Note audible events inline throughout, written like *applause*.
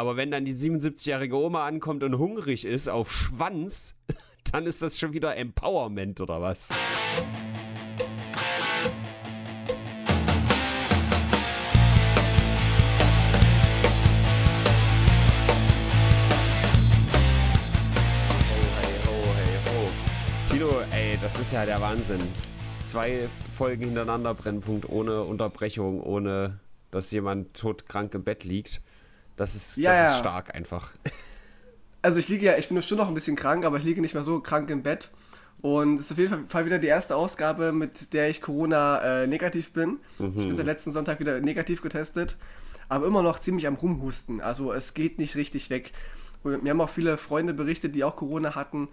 Aber wenn dann die 77-jährige Oma ankommt und hungrig ist auf Schwanz, *laughs* dann ist das schon wieder Empowerment oder was? Ey, das ist ja der Wahnsinn. Zwei Folgen hintereinander Brennpunkt ohne Unterbrechung, ohne dass jemand todkrank im Bett liegt. Das ist, Ja, das ist stark einfach. *laughs* Also ich liege ja, ich bin bestimmt noch ein bisschen krank, aber ich liege nicht mehr so krank im Bett. Und es ist auf jeden Fall wieder die erste Ausgabe, mit der ich Corona äh, negativ bin. Ich bin seit letzten Sonntag wieder negativ getestet, aber immer noch ziemlich am Rumhusten. Also es geht nicht richtig weg. Und mir haben auch viele Freunde berichtet, die auch Corona hatten,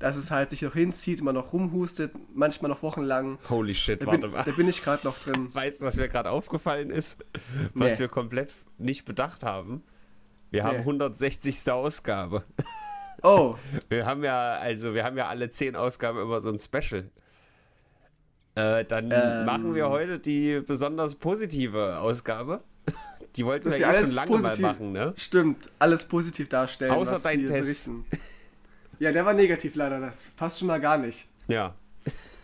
dass es halt sich noch hinzieht, immer noch rumhustet, manchmal noch wochenlang. Holy shit, Da warte bin, mal. da bin ich gerade noch drin. Weißt du, was mir gerade aufgefallen ist? Was Nee. wir komplett nicht bedacht haben? Wir haben Nee. 160. Ausgabe. Oh, *laughs* Wir haben ja, also wir haben ja alle 10 Ausgaben immer so ein Special. Äh, dann Ähm. machen wir heute die besonders positive Ausgabe. Die wollten wir wir eh schon lange positiv, mal machen, ne? stimmt, alles positiv darstellen. Außer dein Test. berichten. Ja, der war negativ leider, das passt schon mal gar nicht. Ja.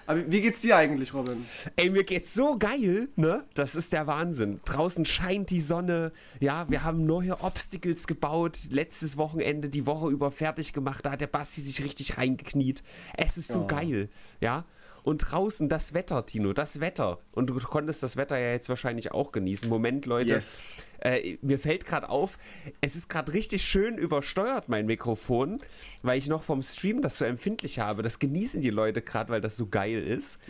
Aber wie geht's dir eigentlich, Robin? Ey, mir geht's so geil, ne? Das ist der Wahnsinn. Draußen scheint die Sonne. Ja, wir haben neue Obstacles gebaut. Letztes Wochenende, die Woche über fertig gemacht. Da hat der Basti sich richtig reingekniet. Es ist so Oh. geil, ja? Und draußen das Wetter, Tino, das Wetter. Und du konntest das Wetter ja jetzt wahrscheinlich auch genießen. Moment, Leute. Yes. Äh, mir fällt gerade auf, es ist gerade richtig schön übersteuert, mein Mikrofon, weil ich noch vom Stream das so empfindlich habe. Das genießen die Leute gerade, weil das so geil ist.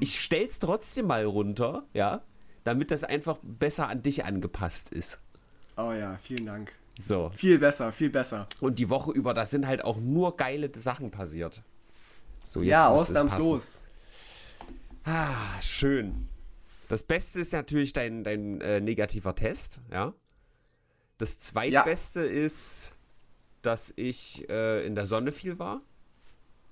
Ich stell's trotzdem mal runter, ja, damit das einfach besser an dich angepasst ist. Oh ja, vielen Dank. So. Viel besser, viel besser. Und die Woche über, da sind halt auch nur geile Sachen passiert. So, ja, es passen. ausnahmslos. Ah, schön. Das Beste ist natürlich dein, dein äh, negativer Test, ja. Das zweitbeste ist, dass ich äh, in der Sonne viel war.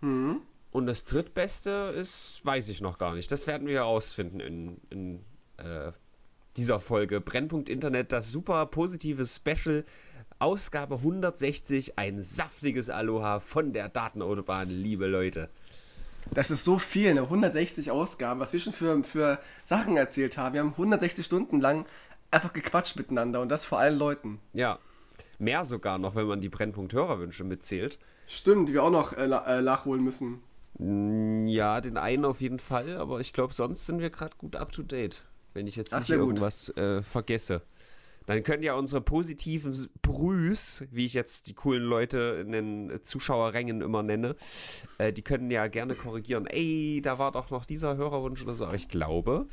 Hm. Und das drittbeste ist, weiß ich noch gar nicht. Das werden wir herausfinden in, in äh, dieser Folge. Brennpunkt Internet, das super positive Special. Ausgabe 160, ein saftiges Aloha von der Datenautobahn, liebe Leute. Das ist so viel, ne? 160 Ausgaben, was wir schon für, für Sachen erzählt haben. Wir haben 160 Stunden lang einfach gequatscht miteinander und das vor allen Leuten. Ja, mehr sogar noch, wenn man die Brennpunkt-Hörerwünsche mitzählt. Stimmt, die wir auch noch äh, äh, nachholen müssen. Ja, den einen auf jeden Fall, aber ich glaube, sonst sind wir gerade gut up to date. Wenn ich jetzt Ach, nicht irgendwas äh, vergesse. Dann können ja unsere positiven Brüs, wie ich jetzt die coolen Leute in den Zuschauerrängen immer nenne, äh, die können ja gerne korrigieren. Ey, da war doch noch dieser Hörerwunsch oder so. Aber ich glaube,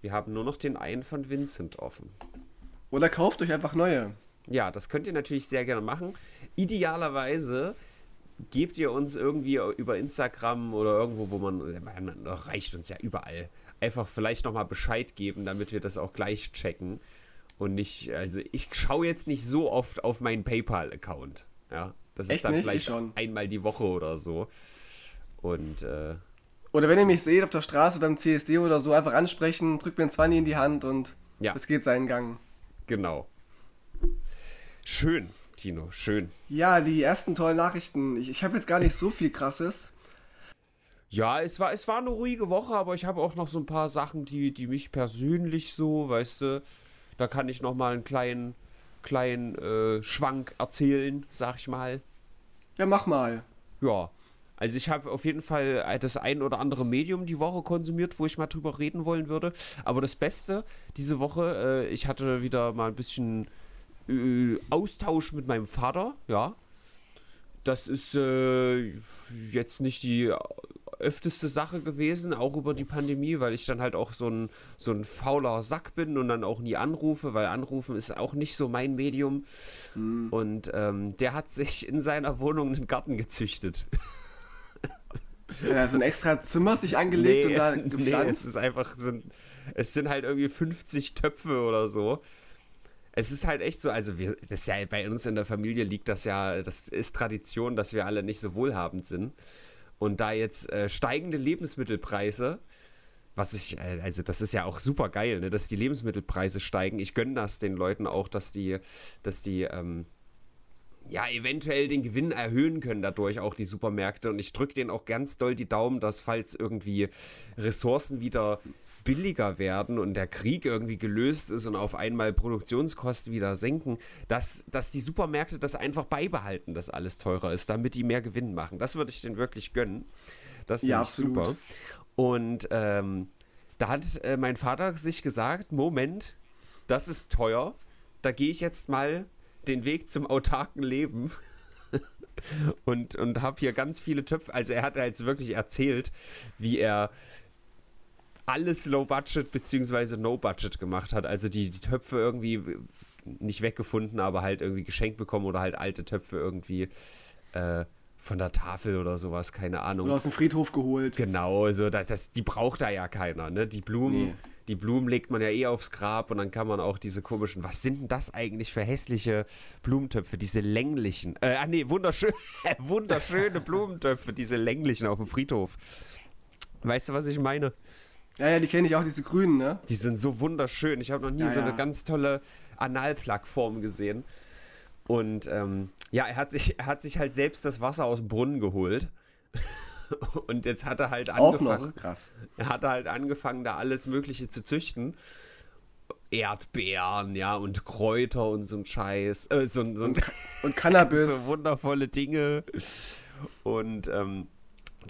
wir haben nur noch den einen von Vincent offen. Oder kauft euch einfach neue. Ja, das könnt ihr natürlich sehr gerne machen. Idealerweise gebt ihr uns irgendwie über Instagram oder irgendwo, wo man, man reicht uns ja überall, einfach vielleicht nochmal Bescheid geben, damit wir das auch gleich checken. Und nicht, also ich schaue jetzt nicht so oft auf meinen PayPal-Account. Ja, das ist Echt dann nicht? Ich vielleicht schon. einmal die Woche oder so. Und äh, Oder wenn ihr mich seht auf der Straße beim CSD oder so, einfach ansprechen, drückt mir ein 20 in die Hand und Ja. es geht seinen Gang. genau. Schön, Tino, schön. Ja, die ersten tollen Nachrichten. Ich, ich habe jetzt gar nicht so viel krasses. Ja, es war, es war eine ruhige Woche, aber ich habe auch noch so ein paar Sachen, die, die mich persönlich so, weißt du, da kann ich noch mal einen kleinen, kleinen äh, Schwank erzählen, sag ich mal. Ja, mach mal. Ja, also ich habe auf jeden Fall äh, das ein oder andere Medium die Woche konsumiert, wo ich mal drüber reden wollen würde. Aber das Beste diese Woche, äh, ich hatte wieder mal ein bisschen äh, Austausch mit meinem Vater, ja. Das ist äh, jetzt nicht die öfteste Sache gewesen, auch über die Pandemie, weil ich dann halt auch so ein, so ein fauler Sack bin und dann auch nie anrufe, weil anrufen ist auch nicht so mein Medium. Und ähm, der hat sich in seiner Wohnung einen Garten gezüchtet. Ja, so ein extra Zimmer sich angelegt und da *laughs* nee, es gepflanzt. ist einfach, sind, es sind halt irgendwie 50 Töpfe oder so. Es ist halt echt so, also wir, das ist ja bei uns in der Familie liegt das ja, das ist Tradition, dass wir alle nicht so wohlhabend sind. Und da jetzt äh, steigende Lebensmittelpreise was ich, äh, also das ist ja auch super geil, ne, dass die Lebensmittelpreise steigen. Ich gönne das den Leuten auch, dass die, dass die, ähm, ja, eventuell den Gewinn erhöhen können dadurch auch die Supermärkte. Und ich drücke denen auch ganz doll die Daumen, dass falls irgendwie Ressourcen wieder billiger werden und der Krieg irgendwie gelöst ist und auf einmal Produktionskosten wieder senken, dass, dass die Supermärkte das einfach beibehalten, dass alles teurer ist, damit die mehr Gewinn machen. Das würde ich denen wirklich gönnen. Das ist ja, super. Und ähm, da hat äh, mein Vater sich gesagt, Moment, das ist teuer, da gehe ich jetzt mal den Weg zum autarken Leben. *laughs* und und habe hier ganz viele Töpfe. Also er hat jetzt wirklich erzählt, wie er alles Low Budget beziehungsweise No Budget gemacht hat. Also die, die Töpfe irgendwie nicht weggefunden, aber halt irgendwie geschenkt bekommen oder halt alte Töpfe irgendwie äh, von der Tafel oder sowas, keine Ahnung. Oder aus dem Friedhof geholt. Genau, also das, das, die braucht da ja keiner, ne? Die Blumen, nee. die Blumen legt man ja eh aufs Grab und dann kann man auch diese komischen, was sind denn das eigentlich für hässliche Blumentöpfe, diese länglichen, äh, ah nee, wunderschön, *laughs* wunderschöne Blumentöpfe, diese länglichen auf dem Friedhof. Weißt du, was ich meine? Ja, ja, die kenne ich auch, diese grünen, ne? Die sind so wunderschön. Ich habe noch nie ja, so eine ganz tolle Analplug-Form gesehen. Und ähm, ja, er hat, sich, er hat sich halt selbst das Wasser aus dem Brunnen geholt. *laughs* Und jetzt hat er halt angefangen. Auch noch, krass. Er hat halt angefangen, da alles Mögliche zu züchten. Erdbeeren, ja, und Kräuter und so ein Scheiß. Äh, so, so und, und Cannabis. *laughs* so wundervolle Dinge. Und ähm,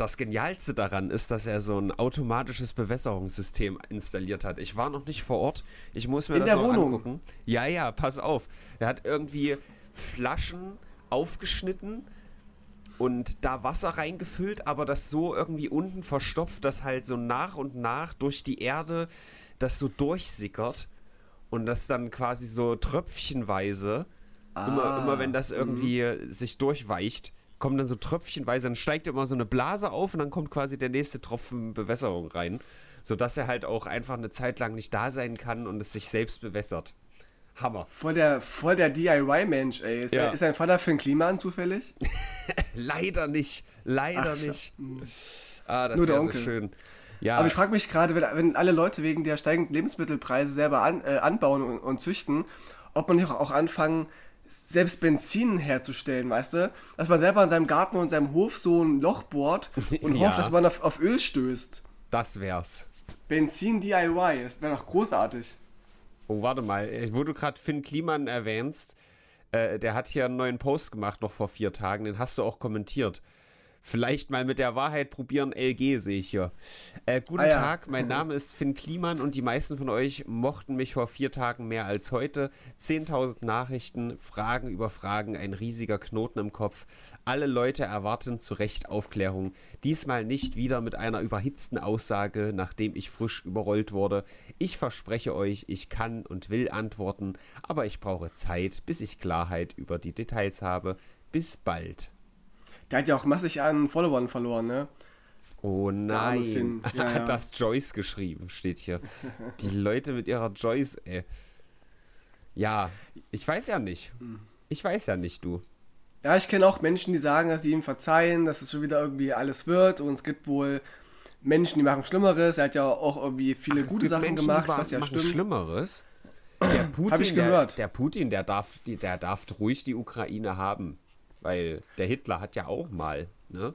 das Genialste daran ist, dass er so ein automatisches Bewässerungssystem installiert hat. Ich war noch nicht vor Ort. Ich muss mir In das noch Wohnung. angucken. Ja, ja, pass auf. Er hat irgendwie Flaschen aufgeschnitten und da Wasser reingefüllt, aber das so irgendwie unten verstopft, dass halt so nach und nach durch die Erde das so durchsickert und das dann quasi so tröpfchenweise, ah, immer, immer wenn das irgendwie mh. sich durchweicht, kommen dann so tröpfchenweise, dann steigt immer so eine Blase auf und dann kommt quasi der nächste Tropfen Bewässerung rein, sodass er halt auch einfach eine Zeit lang nicht da sein kann und es sich selbst bewässert. Hammer. Voll der, voll der DIY-Mensch, ey. Ist, ja. dein Vater für ein Kliman zufällig? *laughs* Leider nicht. Leider Ach, nicht. Ah, das wäre so schön. Ja. Aber ich frage mich gerade, wenn, wenn, alle Leute wegen der steigenden Lebensmittelpreise selber an, äh, anbauen und, und, züchten, ob man nicht auch anfangen, selbst Benzin herzustellen, weißt du? Dass man selber in seinem Garten und in seinem Hof so ein Loch bohrt *laughs* und ja. hofft, dass man auf, auf Öl stößt. Das wär's. Benzin DIY, das wäre doch großartig. Oh, warte mal, wo du gerade Finn Kliman erwähnst, äh, der hat hier einen neuen Post gemacht, noch vor vier Tagen, den hast du auch kommentiert. Vielleicht mal mit der Wahrheit probieren, LG sehe ich hier. Äh, guten ah, ja. Tag, mein *laughs* Name ist Finn Kliman und die meisten von euch mochten mich vor vier Tagen mehr als heute. 10.000 Nachrichten, Fragen über Fragen, ein riesiger Knoten im Kopf. Alle Leute erwarten zu Recht Aufklärung. Diesmal nicht wieder mit einer überhitzten Aussage, nachdem ich frisch überrollt wurde. Ich verspreche euch, ich kann und will antworten, aber ich brauche Zeit, bis ich Klarheit über die Details habe. Bis bald. Der hat ja auch massig an Followern verloren, ne? Oh nein. *laughs* Ja, hat ja. das Joyce geschrieben, steht hier. Die Leute mit ihrer Joyce, ey. Ja, ich weiß ja nicht. Ich weiß ja nicht, du. Ja, ich kenne auch Menschen, die sagen, dass sie ihm verzeihen, dass es schon wieder irgendwie alles wird. Und es gibt wohl Menschen, die machen Schlimmeres. Er hat ja auch irgendwie viele Ach, gute Sachen Menschen, gemacht, was ja stimmt. Schlimmeres? Der Putin, ich gehört. Der, der Putin, der darf, der darf ruhig die Ukraine haben. Weil der Hitler hat ja auch mal, ne?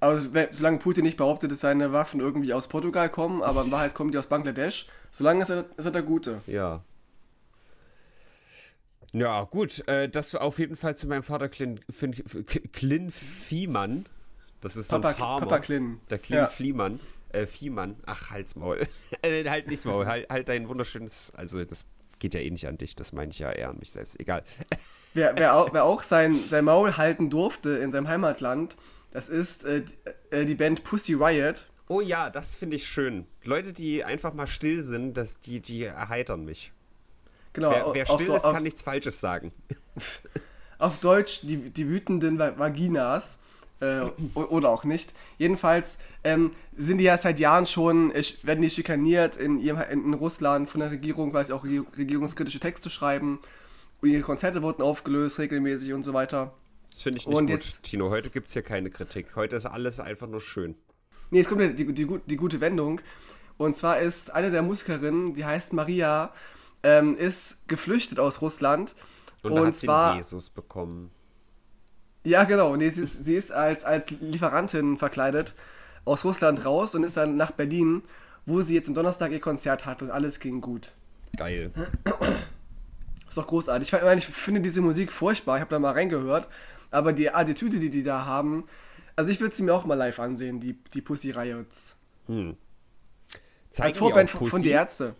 Aber solange Putin nicht behauptet, dass seine Waffen irgendwie aus Portugal kommen, aber *laughs* in Wahrheit kommen die aus Bangladesch, solange ist er, ist er der Gute. Ja. Ja, gut. Äh, das auf jeden Fall zu meinem Vater Clin, Clin Fiemann. Das ist so ein Papa, Farmer. Papa Clin. Der Clin ja. Fiemann. Äh, Fiemann. Ach, halt's Maul. *laughs* äh, halt nichts Maul. Halt, halt dein wunderschönes. Also, das geht ja eh nicht an dich. Das meine ich ja eher an mich selbst. Egal. *laughs* wer, wer, auch, wer auch sein, sein Maul halten durfte in seinem Heimatland, das ist äh, äh, die Band Pussy Riot. Oh ja, das finde ich schön. Leute, die einfach mal still sind, das, die, die erheitern mich. Genau. Wer, wer still auf, ist, kann auf, nichts Falsches sagen. Auf Deutsch die, die wütenden Vaginas. Äh, oder auch nicht. Jedenfalls ähm, sind die ja seit Jahren schon, werden die schikaniert in, ihrem, in Russland von der Regierung, weil sie auch regierungskritische Texte schreiben und ihre Konzerte wurden aufgelöst regelmäßig und so weiter. Das finde ich nicht und gut, jetzt, Tino. Heute gibt es hier keine Kritik. Heute ist alles einfach nur schön. Nee, es kommt die, die, die gute Wendung. Und zwar ist eine der Musikerinnen, die heißt Maria, ähm, ist geflüchtet aus Russland. Und, und hat zwar, Jesus bekommen. Ja, genau. Nee, sie, ist, sie ist als, als Lieferantin verkleidet aus Russland raus und ist dann nach Berlin, wo sie jetzt am Donnerstag ihr Konzert hat und alles ging gut. Geil. *clears throat* Ist doch großartig. Ich, meine, ich finde diese Musik furchtbar. Ich habe da mal reingehört. Aber die Attitüde, die die da haben, also ich würde sie mir auch mal live ansehen, die, die Pussy Riots. Hm. Zeigen Als Vorband von, von die Ärzte.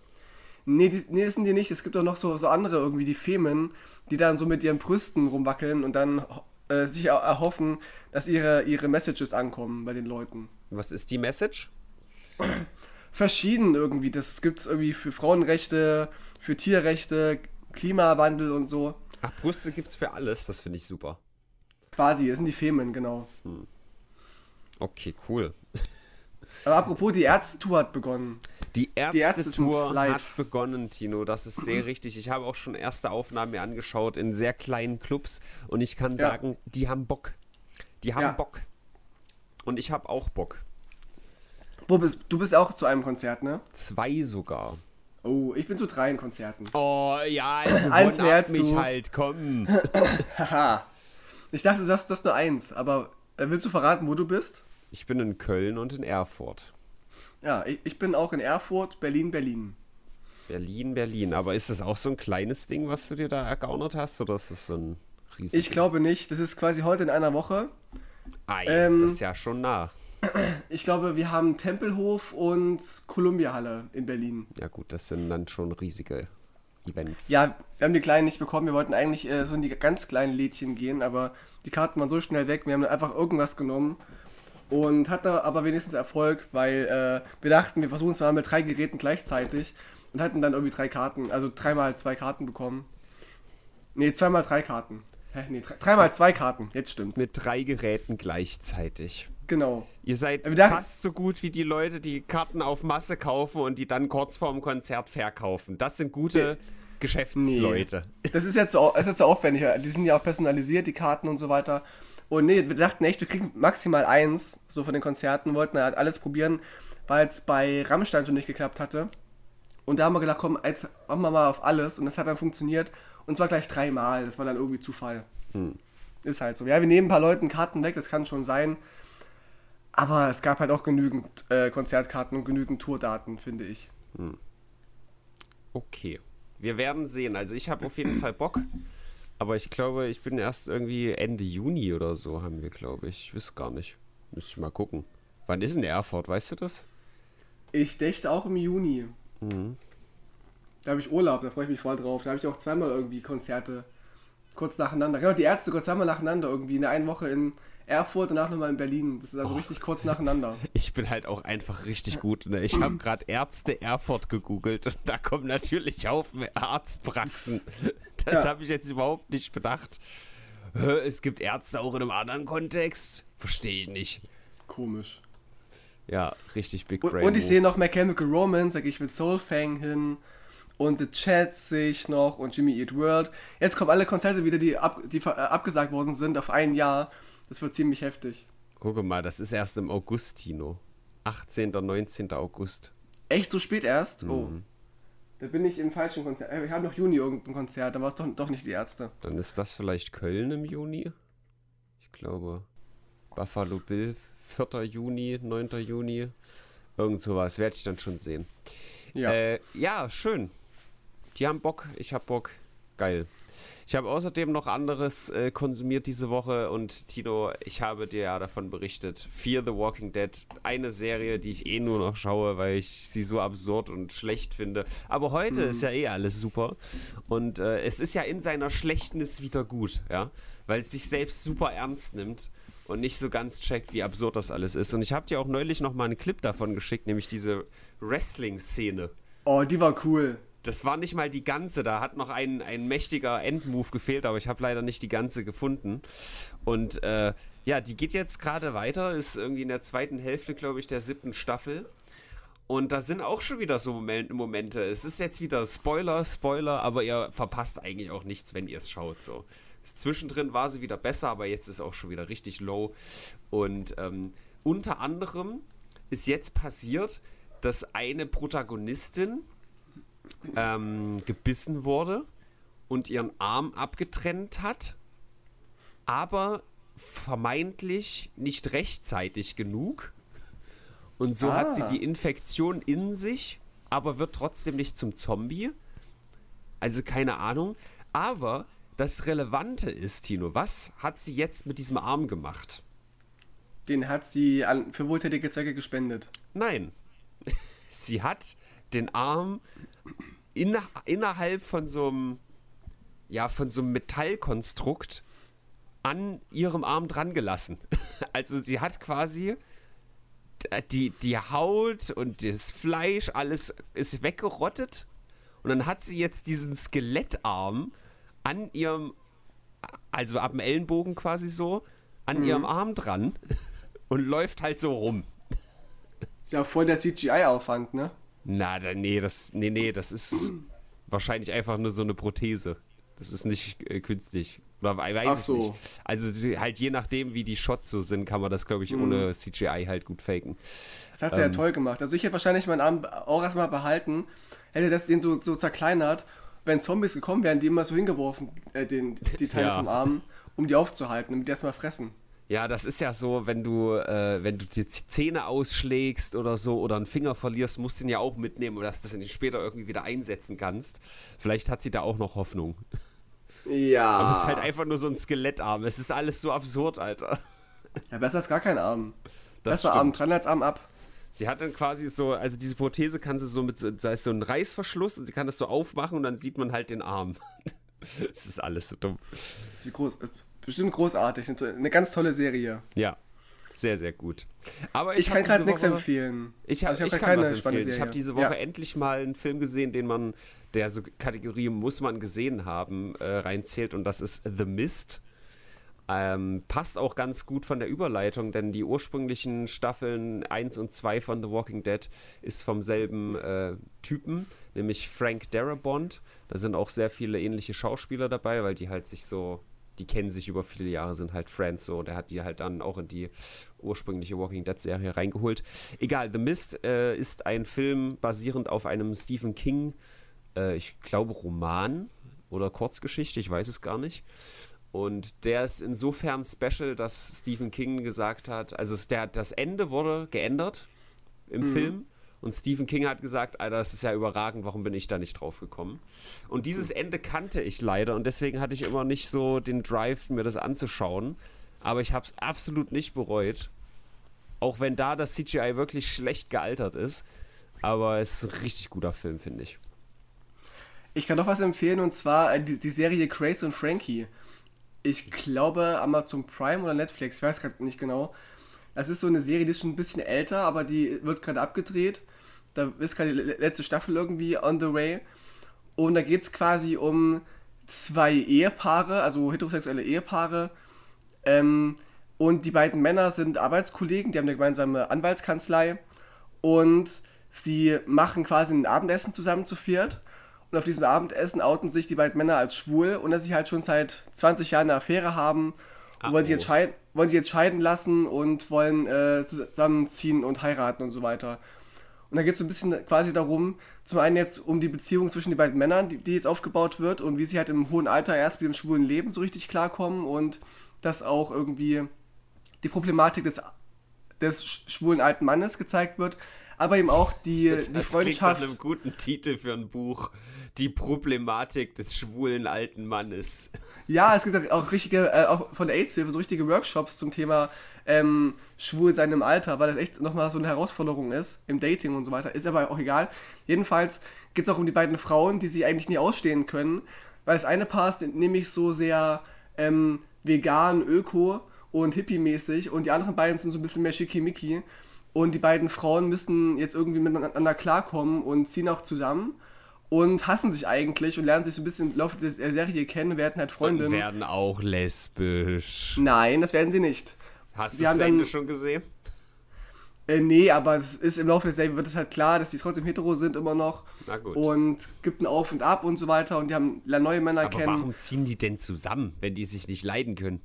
Nee, die, nee, das sind die nicht. Es gibt auch noch so, so andere irgendwie, die Femen, die dann so mit ihren Brüsten rumwackeln und dann äh, sich erhoffen, dass ihre, ihre Messages ankommen bei den Leuten. Was ist die Message? Verschieden irgendwie. Das gibt es irgendwie für Frauenrechte, für Tierrechte, Klimawandel und so. Ach, Brüste gibt es für alles. Das finde ich super. Quasi, das sind die Femen, genau. Hm. Okay, cool. Aber apropos, die Ärzte-Tour hat begonnen. Die Ärzte-Tour Ärzte hat begonnen, Tino. Das ist sehr richtig. Ich habe auch schon erste Aufnahmen mir angeschaut in sehr kleinen Clubs und ich kann ja. sagen, die haben Bock. Die haben ja. Bock. Und ich habe auch Bock. Wo bist du? bist auch zu einem Konzert, ne? Zwei sogar. Oh, ich bin zu drei Konzerten. Oh, ja, also eins mehr als mich du. halt, komm. Haha. ich dachte, du hast, du hast nur eins, aber äh, willst du verraten, wo du bist? Ich bin in Köln und in Erfurt. Ja, ich, ich bin auch in Erfurt, Berlin, Berlin. Berlin, Berlin. Aber ist das auch so ein kleines Ding, was du dir da ergaunert hast, oder ist das so ein riesiges? Ich glaube nicht. Das ist quasi heute in einer Woche. Ei, ähm, das ist ja schon nah. Ich glaube, wir haben Tempelhof und Columbia-Halle in Berlin. Ja gut, das sind dann schon riesige Events. Ja, wir haben die kleinen nicht bekommen. Wir wollten eigentlich äh, so in die ganz kleinen Lädchen gehen, aber die Karten waren so schnell weg. Wir haben einfach irgendwas genommen und hatten aber wenigstens Erfolg, weil äh, wir dachten, wir versuchen es mal mit drei Geräten gleichzeitig und hatten dann irgendwie drei Karten, also dreimal zwei Karten bekommen. Ne, zweimal drei Karten. Hä? Nee, dreimal zwei Karten, jetzt stimmt. Mit drei Geräten gleichzeitig. Genau. Ihr seid fast so gut wie die Leute, die Karten auf Masse kaufen und die dann kurz vorm Konzert verkaufen. Das sind gute nee. Geschäftsleute. Nee. Das ist jetzt so, ist jetzt so aufwendig. Die sind ja auch personalisiert, die Karten und so weiter. Und nee, wir dachten echt, wir kriegen maximal eins, so von den Konzerten, wollten halt alles probieren, weil es bei Rammstein schon nicht geklappt hatte. Und da haben wir gedacht, komm, jetzt machen wir mal auf alles. Und das hat dann funktioniert. Und zwar gleich dreimal. Das war dann irgendwie Zufall. Hm. Ist halt so. Ja, wir nehmen ein paar Leuten Karten weg, das kann schon sein. Aber es gab halt auch genügend äh, Konzertkarten und genügend Tourdaten, finde ich. Hm. Okay. Wir werden sehen. Also ich habe auf jeden Fall Bock. Aber ich glaube, ich bin erst irgendwie Ende Juni oder so, haben wir, glaube ich. Ich weiß gar nicht. Müsste ich mal gucken. Wann ist denn Erfurt, weißt du das? Ich dächte auch im Juni. Mhm. Da habe ich Urlaub, da freue ich mich voll drauf. Da habe ich auch zweimal irgendwie Konzerte kurz nacheinander. Genau, die Ärzte kurz zweimal nacheinander irgendwie. In der einen Woche in Erfurt, danach nochmal in Berlin. Das ist also oh. richtig kurz nacheinander. *laughs* Ich bin halt auch einfach richtig gut. Ne? Ich habe gerade Ärzte Erfurt gegoogelt und da kommen natürlich Haufen Arztpraxen. *laughs* Das ja. habe ich jetzt überhaupt nicht bedacht. Es gibt Ärzte auch in einem anderen Kontext. Verstehe ich nicht. Komisch. Ja, richtig Big Brain. Und, und ich sehe noch Mechanical Romance, da gehe ich mit Soulfang hin. Und The Chat sehe ich noch und Jimmy Eat World. Jetzt kommen alle Konzerte wieder, die, ab, die äh, abgesagt worden sind auf ein Jahr. Das wird ziemlich heftig. Gucke mal, das ist erst im August, Tino. 18. 19. August. Echt so spät erst? Oh. Mhm. Oh. Da bin ich im falschen Konzert. Äh, ich habe noch Juni irgendein Konzert, da war es doch, doch nicht die Ärzte. Dann ist das vielleicht Köln im Juni? Ich glaube. Buffalo Bill, 4. Juni, 9. Juni. Irgend sowas. Werde ich dann schon sehen. Ja. Äh, ja, schön. Die haben Bock, ich hab Bock. Geil. Ich habe außerdem noch anderes äh, konsumiert diese Woche und Tino, ich habe dir ja davon berichtet. Fear the Walking Dead, eine Serie, die ich eh nur noch schaue, weil ich sie so absurd und schlecht finde. Aber heute mhm. ist ja eh alles super und äh, es ist ja in seiner Schlechtnis wieder gut, ja, weil es sich selbst super ernst nimmt und nicht so ganz checkt, wie absurd das alles ist. Und ich habe dir auch neulich noch mal einen Clip davon geschickt, nämlich diese Wrestling-Szene. Oh, die war cool. Das war nicht mal die ganze, da hat noch ein, ein mächtiger Endmove gefehlt, aber ich habe leider nicht die ganze gefunden. Und äh, ja, die geht jetzt gerade weiter, ist irgendwie in der zweiten Hälfte, glaube ich, der siebten Staffel. Und da sind auch schon wieder so Momente. Es ist jetzt wieder Spoiler, Spoiler, aber ihr verpasst eigentlich auch nichts, wenn ihr es schaut. So. Zwischendrin war sie wieder besser, aber jetzt ist auch schon wieder richtig low. Und ähm, unter anderem ist jetzt passiert, dass eine Protagonistin ähm, gebissen wurde und ihren Arm abgetrennt hat, aber vermeintlich nicht rechtzeitig genug. Und so ah. hat sie ah. die Infektion in sich, aber wird trotzdem nicht zum Zombie. Also keine Ahnung. Aber das Relevante ist, Tino, was hat sie jetzt mit diesem Arm gemacht? Den hat sie an, für wohltätige Zwecke gespendet. Nein. *laughs* sie hat den Arm in, innerhalb von so einem ja, von so einem Metallkonstrukt an ihrem Arm dran gelassen. *laughs* Also sie hat quasi die, die Haut und das Fleisch, alles ist weggerottet. Und dann hat sie jetzt diesen Skelettarm an ihrem, also ab dem Ellenbogen quasi so, an mhm. ihrem Arm dran *laughs* und läuft halt so rum. Ist ja voll der CGI-Aufwand, ne? Na, nee, das, nee, nee, das ist wahrscheinlich einfach nur so eine Prothese. Das ist nicht äh, künstlich. Oder weiß Ach ich so. nicht. Also halt je nachdem, wie die Shots so sind, kann man das, glaube ich, mhm. ohne CGI halt gut faken. Das hat sie ähm, ja toll gemacht. Also ich hätte wahrscheinlich meinen Arm auch erstmal behalten, hätte das den so, so zerkleinert. Wenn Zombies gekommen wären, die immer so hingeworfen, äh, den, die Teile *laughs* ja. vom Arm, um die aufzuhalten, damit die erstmal fressen. Ja, das ist ja so, wenn du, äh, wenn du die Zähne ausschlägst oder so oder einen Finger verlierst, musst du ihn ja auch mitnehmen, dass du das später irgendwie wieder einsetzen kannst. Vielleicht hat sie da auch noch Hoffnung. Ja. Aber es ist halt einfach nur so ein Skelettarm. Es ist alles so absurd, Alter. Ja, besser als gar kein Arm. Das besser stimmt. Arm dran als Arm ab. Sie hat dann quasi so, also diese Prothese kann sie so mit, so, da ist so ein Reißverschluss und sie kann das so aufmachen und dann sieht man halt den Arm. *laughs* Es ist alles so dumm. Ist groß, bestimmt großartig. Eine ganz tolle Serie. Ja, sehr, sehr gut. Aber ich, ich kann gerade nichts empfehlen. Ich, also ich, ich kann was empfehlen. Ich habe diese Woche ja. endlich mal einen Film gesehen, den man, der so Kategorie muss man gesehen haben, äh, reinzählt und das ist The Mist. Ähm, passt auch ganz gut von der Überleitung, denn die ursprünglichen Staffeln 1 und 2 von The Walking Dead ist vom selben äh, Typen, nämlich Frank Darabont. Da sind auch sehr viele ähnliche Schauspieler dabei, weil die halt sich so die kennen sich über viele Jahre, sind halt Friends so. Und er hat die halt dann auch in die ursprüngliche Walking Dead-Serie reingeholt. Egal, The Mist äh, ist ein Film basierend auf einem Stephen King, äh, ich glaube, Roman oder Kurzgeschichte, ich weiß es gar nicht. Und der ist insofern special, dass Stephen King gesagt hat, also der, das Ende wurde geändert im mhm. Film und Stephen King hat gesagt, Alter, das ist ja überragend, warum bin ich da nicht drauf gekommen? Und dieses Ende kannte ich leider und deswegen hatte ich immer nicht so den Drive, mir das anzuschauen. Aber ich habe es absolut nicht bereut. Auch wenn da das CGI wirklich schlecht gealtert ist. Aber es ist ein richtig guter Film, finde ich. Ich kann noch was empfehlen und zwar äh, die, die Serie Grace und Frankie. Ich glaube Amazon Prime oder Netflix, ich weiß gerade nicht genau. Das ist so eine Serie, die ist schon ein bisschen älter, aber die wird gerade abgedreht. Da ist gerade die letzte Staffel irgendwie on the way. Und da geht es quasi um zwei Ehepaare, also heterosexuelle Ehepaare. Ähm, und die beiden Männer sind Arbeitskollegen, die haben eine gemeinsame Anwaltskanzlei. Und sie machen quasi ein Abendessen zusammen zu viert. Und auf diesem Abendessen outen sich die beiden Männer als schwul und dass sie halt schon seit 20 Jahren eine Affäre haben und wollen, sie jetzt scheiden, wollen sie jetzt scheiden lassen und wollen äh, zusammenziehen und heiraten und so weiter. Und da geht es so ein bisschen quasi darum, zum einen jetzt um die Beziehung zwischen den beiden Männern, die, die, jetzt aufgebaut wird und wie sie halt im hohen Alter erst mit dem schwulen Leben so richtig klarkommen und dass auch irgendwie die Problematik des, des schwulen alten Mannes gezeigt wird, aber eben auch die, das, die das Freundschaft. Nach einem guten Titel für ein Buch. Die Problematik des schwulen alten Mannes. Ja, es gibt auch richtige, äh, auch von der AIDS-Hilfe so richtige Workshops zum Thema ähm, schwul sein im Alter, weil das echt nochmal so eine Herausforderung ist, im Dating und so weiter. Ist aber auch egal. Jedenfalls geht es auch um die beiden Frauen, die sie eigentlich nie ausstehen können, weil das eine Paar ist nämlich so sehr ähm, vegan, öko und hippie-mäßig und die anderen beiden sind so ein bisschen mehr schickimicki und die beiden Frauen müssen jetzt irgendwie miteinander klarkommen und ziehen auch zusammen und hassen sich eigentlich und lernen sich so ein bisschen im Laufe der Serie kennen, werden halt Freundinnen. Und werden auch lesbisch. Nein, das werden sie nicht. Hast du das Ende schon gesehen? Äh, nee, aber es ist im Laufe der Serie wird es halt klar, dass die trotzdem hetero sind immer noch. Na gut. Und gibt ein Auf und Ab und so weiter und die haben neue Männer aber kennen. Warum ziehen die denn zusammen, wenn die sich nicht leiden können?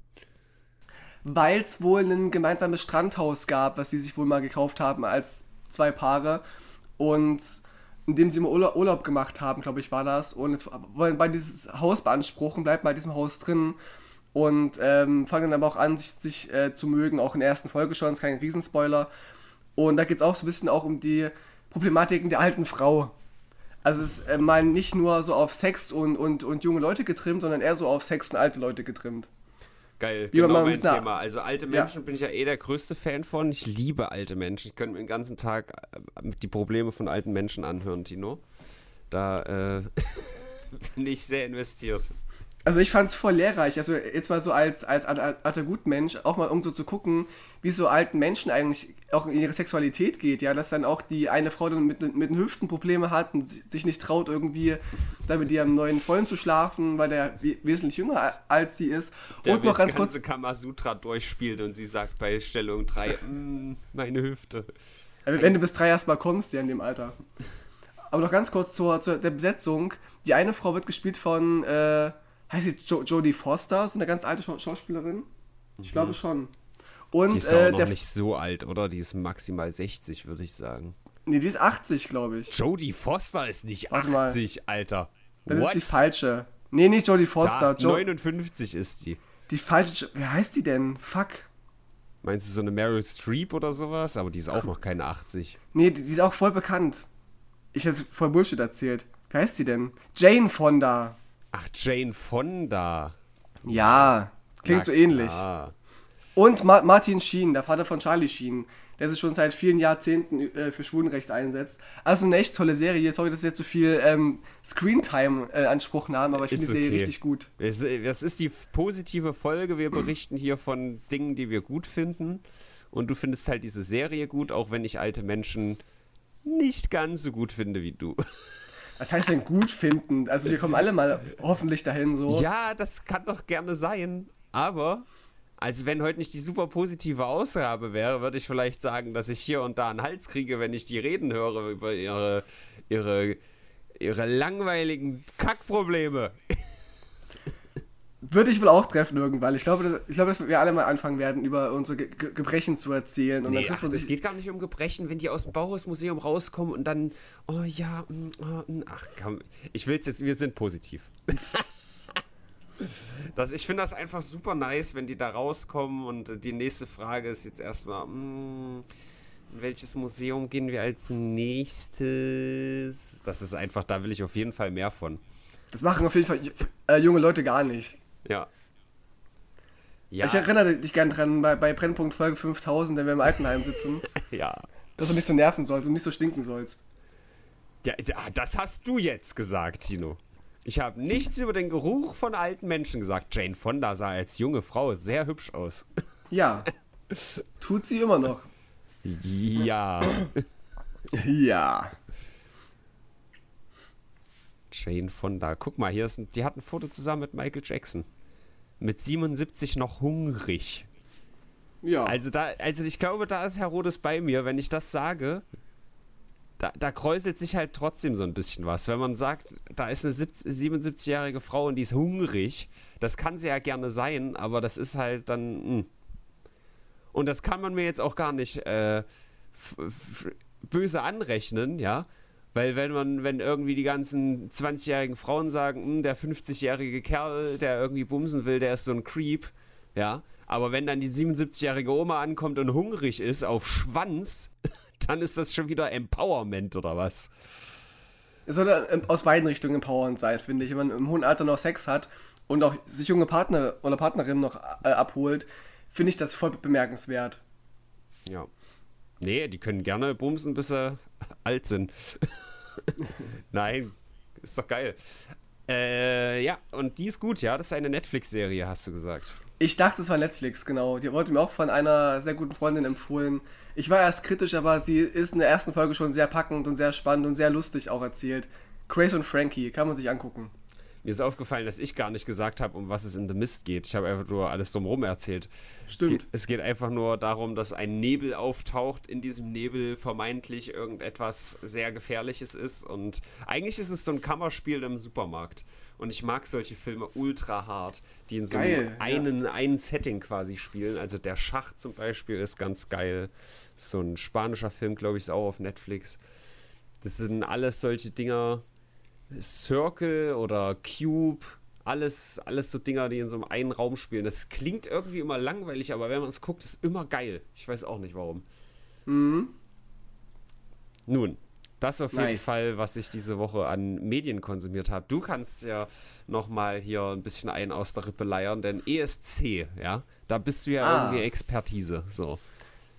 weil es wohl ein gemeinsames Strandhaus gab, was sie sich wohl mal gekauft haben als zwei Paare. Und in dem sie immer Urlaub, Urlaub gemacht haben, glaube ich, war das. Und jetzt wollen beide dieses Haus beanspruchen, bleibt bei diesem Haus drin und ähm, fangen dann aber auch an, sich, sich äh, zu mögen, auch in der ersten Folge schon, ist kein Riesenspoiler. Und da geht es auch so ein bisschen auch um die Problematiken der alten Frau. Also es ist äh, mal nicht nur so auf Sex und, und, und junge Leute getrimmt, sondern eher so auf Sex und alte Leute getrimmt. Geil, Wie genau mein Thema. Also alte Ja. Menschen bin ich ja eh der größte Fan von. Ich liebe alte Menschen. Ich könnte mir den ganzen Tag äh, die Probleme von alten Menschen anhören, Tino. Da äh, *laughs* bin ich sehr investiert. Also ich fand es voll lehrreich. Also jetzt mal so als, als alter, Gutmensch, auch mal um so zu gucken, wie es so alten Menschen eigentlich auch in ihre Sexualität geht. Ja, dass dann auch die eine Frau dann mit, mit den Hüften Probleme hat und si- sich nicht traut, irgendwie da mit ihrem neuen Freund zu schlafen, weil der we- wesentlich jünger als sie ist. Der und noch ganz ganze kurz, Kamasutra durchspielt und sie sagt bei Stellung 3, "Mm, meine Hüfte. wenn du bis drei erst mal kommst, ja, in dem Alter. Aber noch ganz kurz zur, zur der Besetzung. Die eine Frau wird gespielt von, äh, heißt sie jo Jodie Foster, so eine ganz alte Schau Schauspielerin. Ich glaube schon. Und Mhm. Die ist äh, auch noch nicht so alt, oder? Die ist maximal 60, würde ich sagen. nee, die ist 80, glaube ich. Jodie Foster ist nicht Warte mal. 80, Alter. Das What? ist die falsche. Nee, nicht Jodie Da, Foster. jo 59 ist die. die falsche. Wie heißt die denn? Fuck. Meinst du so eine Meryl Streep oder sowas? Aber die ist auch noch keine 80. Nee, die, die ist auch voll bekannt. Ich hätte voll Bullshit erzählt. Wie heißt die denn? Jane Fonda. Ach, Jane Fonda. Ja. Klingt Na so ähnlich. klar. Und Ma Martin Sheen, der Vater von Charlie Sheen, der sich schon seit vielen Jahrzehnten äh, für Schwulenrecht einsetzt. Also eine echt tolle Serie. Sorry, dass ich jetzt so viel ähm, Screentime äh, nahm, aber ich finde die Serie okay. richtig gut. Es, das ist die positive Folge. Wir berichten hier von Dingen, die wir gut finden. Und du findest halt diese Serie gut, auch wenn ich alte Menschen nicht ganz so gut finde wie du. *laughs* Was heißt denn gut finden? Also wir kommen alle mal hoffentlich dahin so. Ja, das kann doch gerne sein. Aber, also wenn heute nicht die super positive Ausgabe wäre, würde ich vielleicht sagen, dass ich hier und da einen Hals kriege, wenn ich die reden höre über ihre, ihre, ihre langweiligen Kackprobleme. Würde ich wohl auch treffen irgendwann. Ich glaube, dass, ich glaube, dass wir alle mal anfangen werden, über unsere Ge Ge Gebrechen zu erzählen. Und Nee, ach, es geht gar nicht um Gebrechen, wenn die aus dem Bauhausmuseum rauskommen und dann, oh ja, mm, oh, mm, ach komm, ich will's jetzt, wir sind positiv. *laughs* das, ich finde das einfach super nice, wenn die da rauskommen und äh, die nächste Frage ist jetzt erstmal, mm, in welches Museum gehen wir als nächstes? Das ist einfach, da will ich auf jeden Fall mehr von. Das machen auf jeden Fall äh, junge Leute gar nicht. Ja. Ja, Ich erinnere dich gern dran, bei, bei Brennpunkt Folge 5000, wenn wir im Altenheim sitzen, *laughs* ja. dass du nicht so nerven sollst und nicht so stinken sollst. Ja, das hast du jetzt gesagt, Tino. Ich habe nichts über den Geruch von alten Menschen gesagt. Jane Fonda sah als junge Frau sehr hübsch aus. *laughs* Ja. Tut sie immer noch. Ja. Ja. Jane Fonda. Guck mal, hier ist ein, die hat ein Foto zusammen mit Michael Jackson. Mit 77 noch hungrig. Ja. Also da, also ich glaube, da ist Herodes bei mir, wenn ich das sage. Da, da kräuselt sich halt trotzdem so ein bisschen was. Wenn man sagt, da ist eine 70 77-jährige Frau und die ist hungrig, das kann sie ja gerne sein, aber das ist halt dann. Mh. Und das kann man mir jetzt auch gar nicht äh, böse anrechnen, ja. Weil wenn man, wenn irgendwie die ganzen 20-jährigen Frauen sagen, "Hm, der 50-jährige Kerl, der irgendwie bumsen will, der ist so ein Creep, ja. Aber wenn dann die 77-jährige Oma ankommt und hungrig ist auf Schwanz, *laughs* dann ist das schon wieder Empowerment oder was? Es soll ähm, aus beiden Richtungen empowernd sein, finde ich. Wenn man im hohen Alter noch Sex hat und auch sich junge Partner oder Partnerinnen noch äh, abholt, finde ich das voll bemerkenswert. Ja. Nee, die können gerne bumsen, bis sie *laughs* alt sind. *laughs* Nein, ist doch geil. Äh, ja, und die ist gut, ja? Das ist eine Netflix-Serie, hast du gesagt. Ich dachte, es war Netflix, genau. Die wurde mir auch von einer sehr guten Freundin empfohlen. Ich war erst kritisch, aber sie ist in der ersten Folge schon sehr packend und sehr spannend und sehr lustig auch erzählt. Grace und Frankie, kann man sich angucken. Mir ist aufgefallen, dass ich gar nicht gesagt habe, um was es in The Mist geht. Ich habe einfach nur alles drumherum erzählt. Stimmt. Es geht, es geht einfach nur darum, dass ein Nebel auftaucht, in diesem Nebel vermeintlich irgendetwas sehr Gefährliches ist. Und eigentlich ist es so ein Kammerspiel im Supermarkt. Und ich mag solche Filme ultra hart, die in so Geil, einem einen, einen Setting quasi spielen. Also der Schach zum Beispiel ist ganz geil. So ein spanischer Film, glaube ich, ist auch auf Netflix. Das sind alles solche Dinger. Circle oder Cube, alles, alles so Dinger, die in so einem einen Raum spielen. Das klingt irgendwie immer langweilig, aber wenn man es guckt, ist immer geil. Ich weiß auch nicht warum. Mhm. Nun, das auf jeden Nice. Fall, was ich diese Woche an Medien konsumiert habe. Du kannst ja nochmal hier ein bisschen ein aus der Rippe leiern, denn ESC, ja, da bist du ja Ah. irgendwie Expertise. So.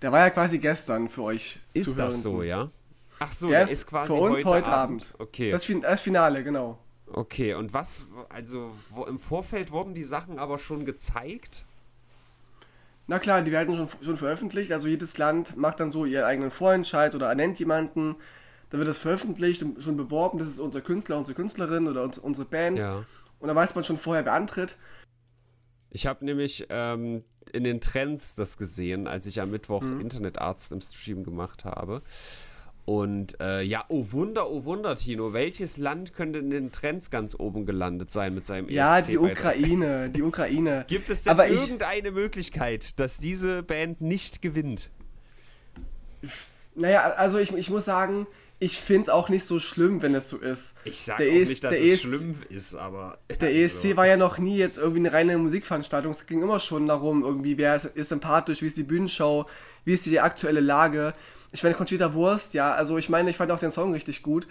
Der war ja quasi gestern für euch. Ist das Zuhörenden. so, ja? Ach so, Der der, ist ist quasi für uns heute, heute Abend. Abend. Okay. Das, das Finale, genau. Okay, und was, also wo, im Vorfeld wurden die Sachen aber schon gezeigt? Na klar, die werden schon, schon veröffentlicht. Also jedes Land macht dann so ihren eigenen Vorentscheid oder ernennt jemanden. Dann wird das veröffentlicht und schon beworben. Das ist unser Künstler, unsere Künstlerin oder uns, unsere Band. Ja. Und dann weiß man schon vorher, wer antritt. Ich habe nämlich ähm, in den Trends das gesehen, als ich am Mittwoch Mhm. Internetarzt im Stream gemacht habe. Und äh, ja, oh Wunder, oh Wunder, Tino, welches Land könnte in den Trends ganz oben gelandet sein mit seinem Ja, ESC die? Ukraine, die Ukraine. *laughs* Gibt es denn Aber ich- irgendeine Möglichkeit, dass diese Band nicht gewinnt? Naja, also ich, ich muss sagen, ich finde es auch nicht so schlimm, wenn es so ist. Ich sage auch ES nicht, dass es ES schlimm ist, aber. *laughs* Der ESC war ja noch nie jetzt irgendwie eine reine Musikveranstaltung. Es ging immer schon darum, irgendwie, wer ist, ist sympathisch, wie ist die Bühnenshow, wie ist die aktuelle Lage. Ich meine, Conchita Wurst, ja, also ich meine, ich fand auch den Song richtig gut.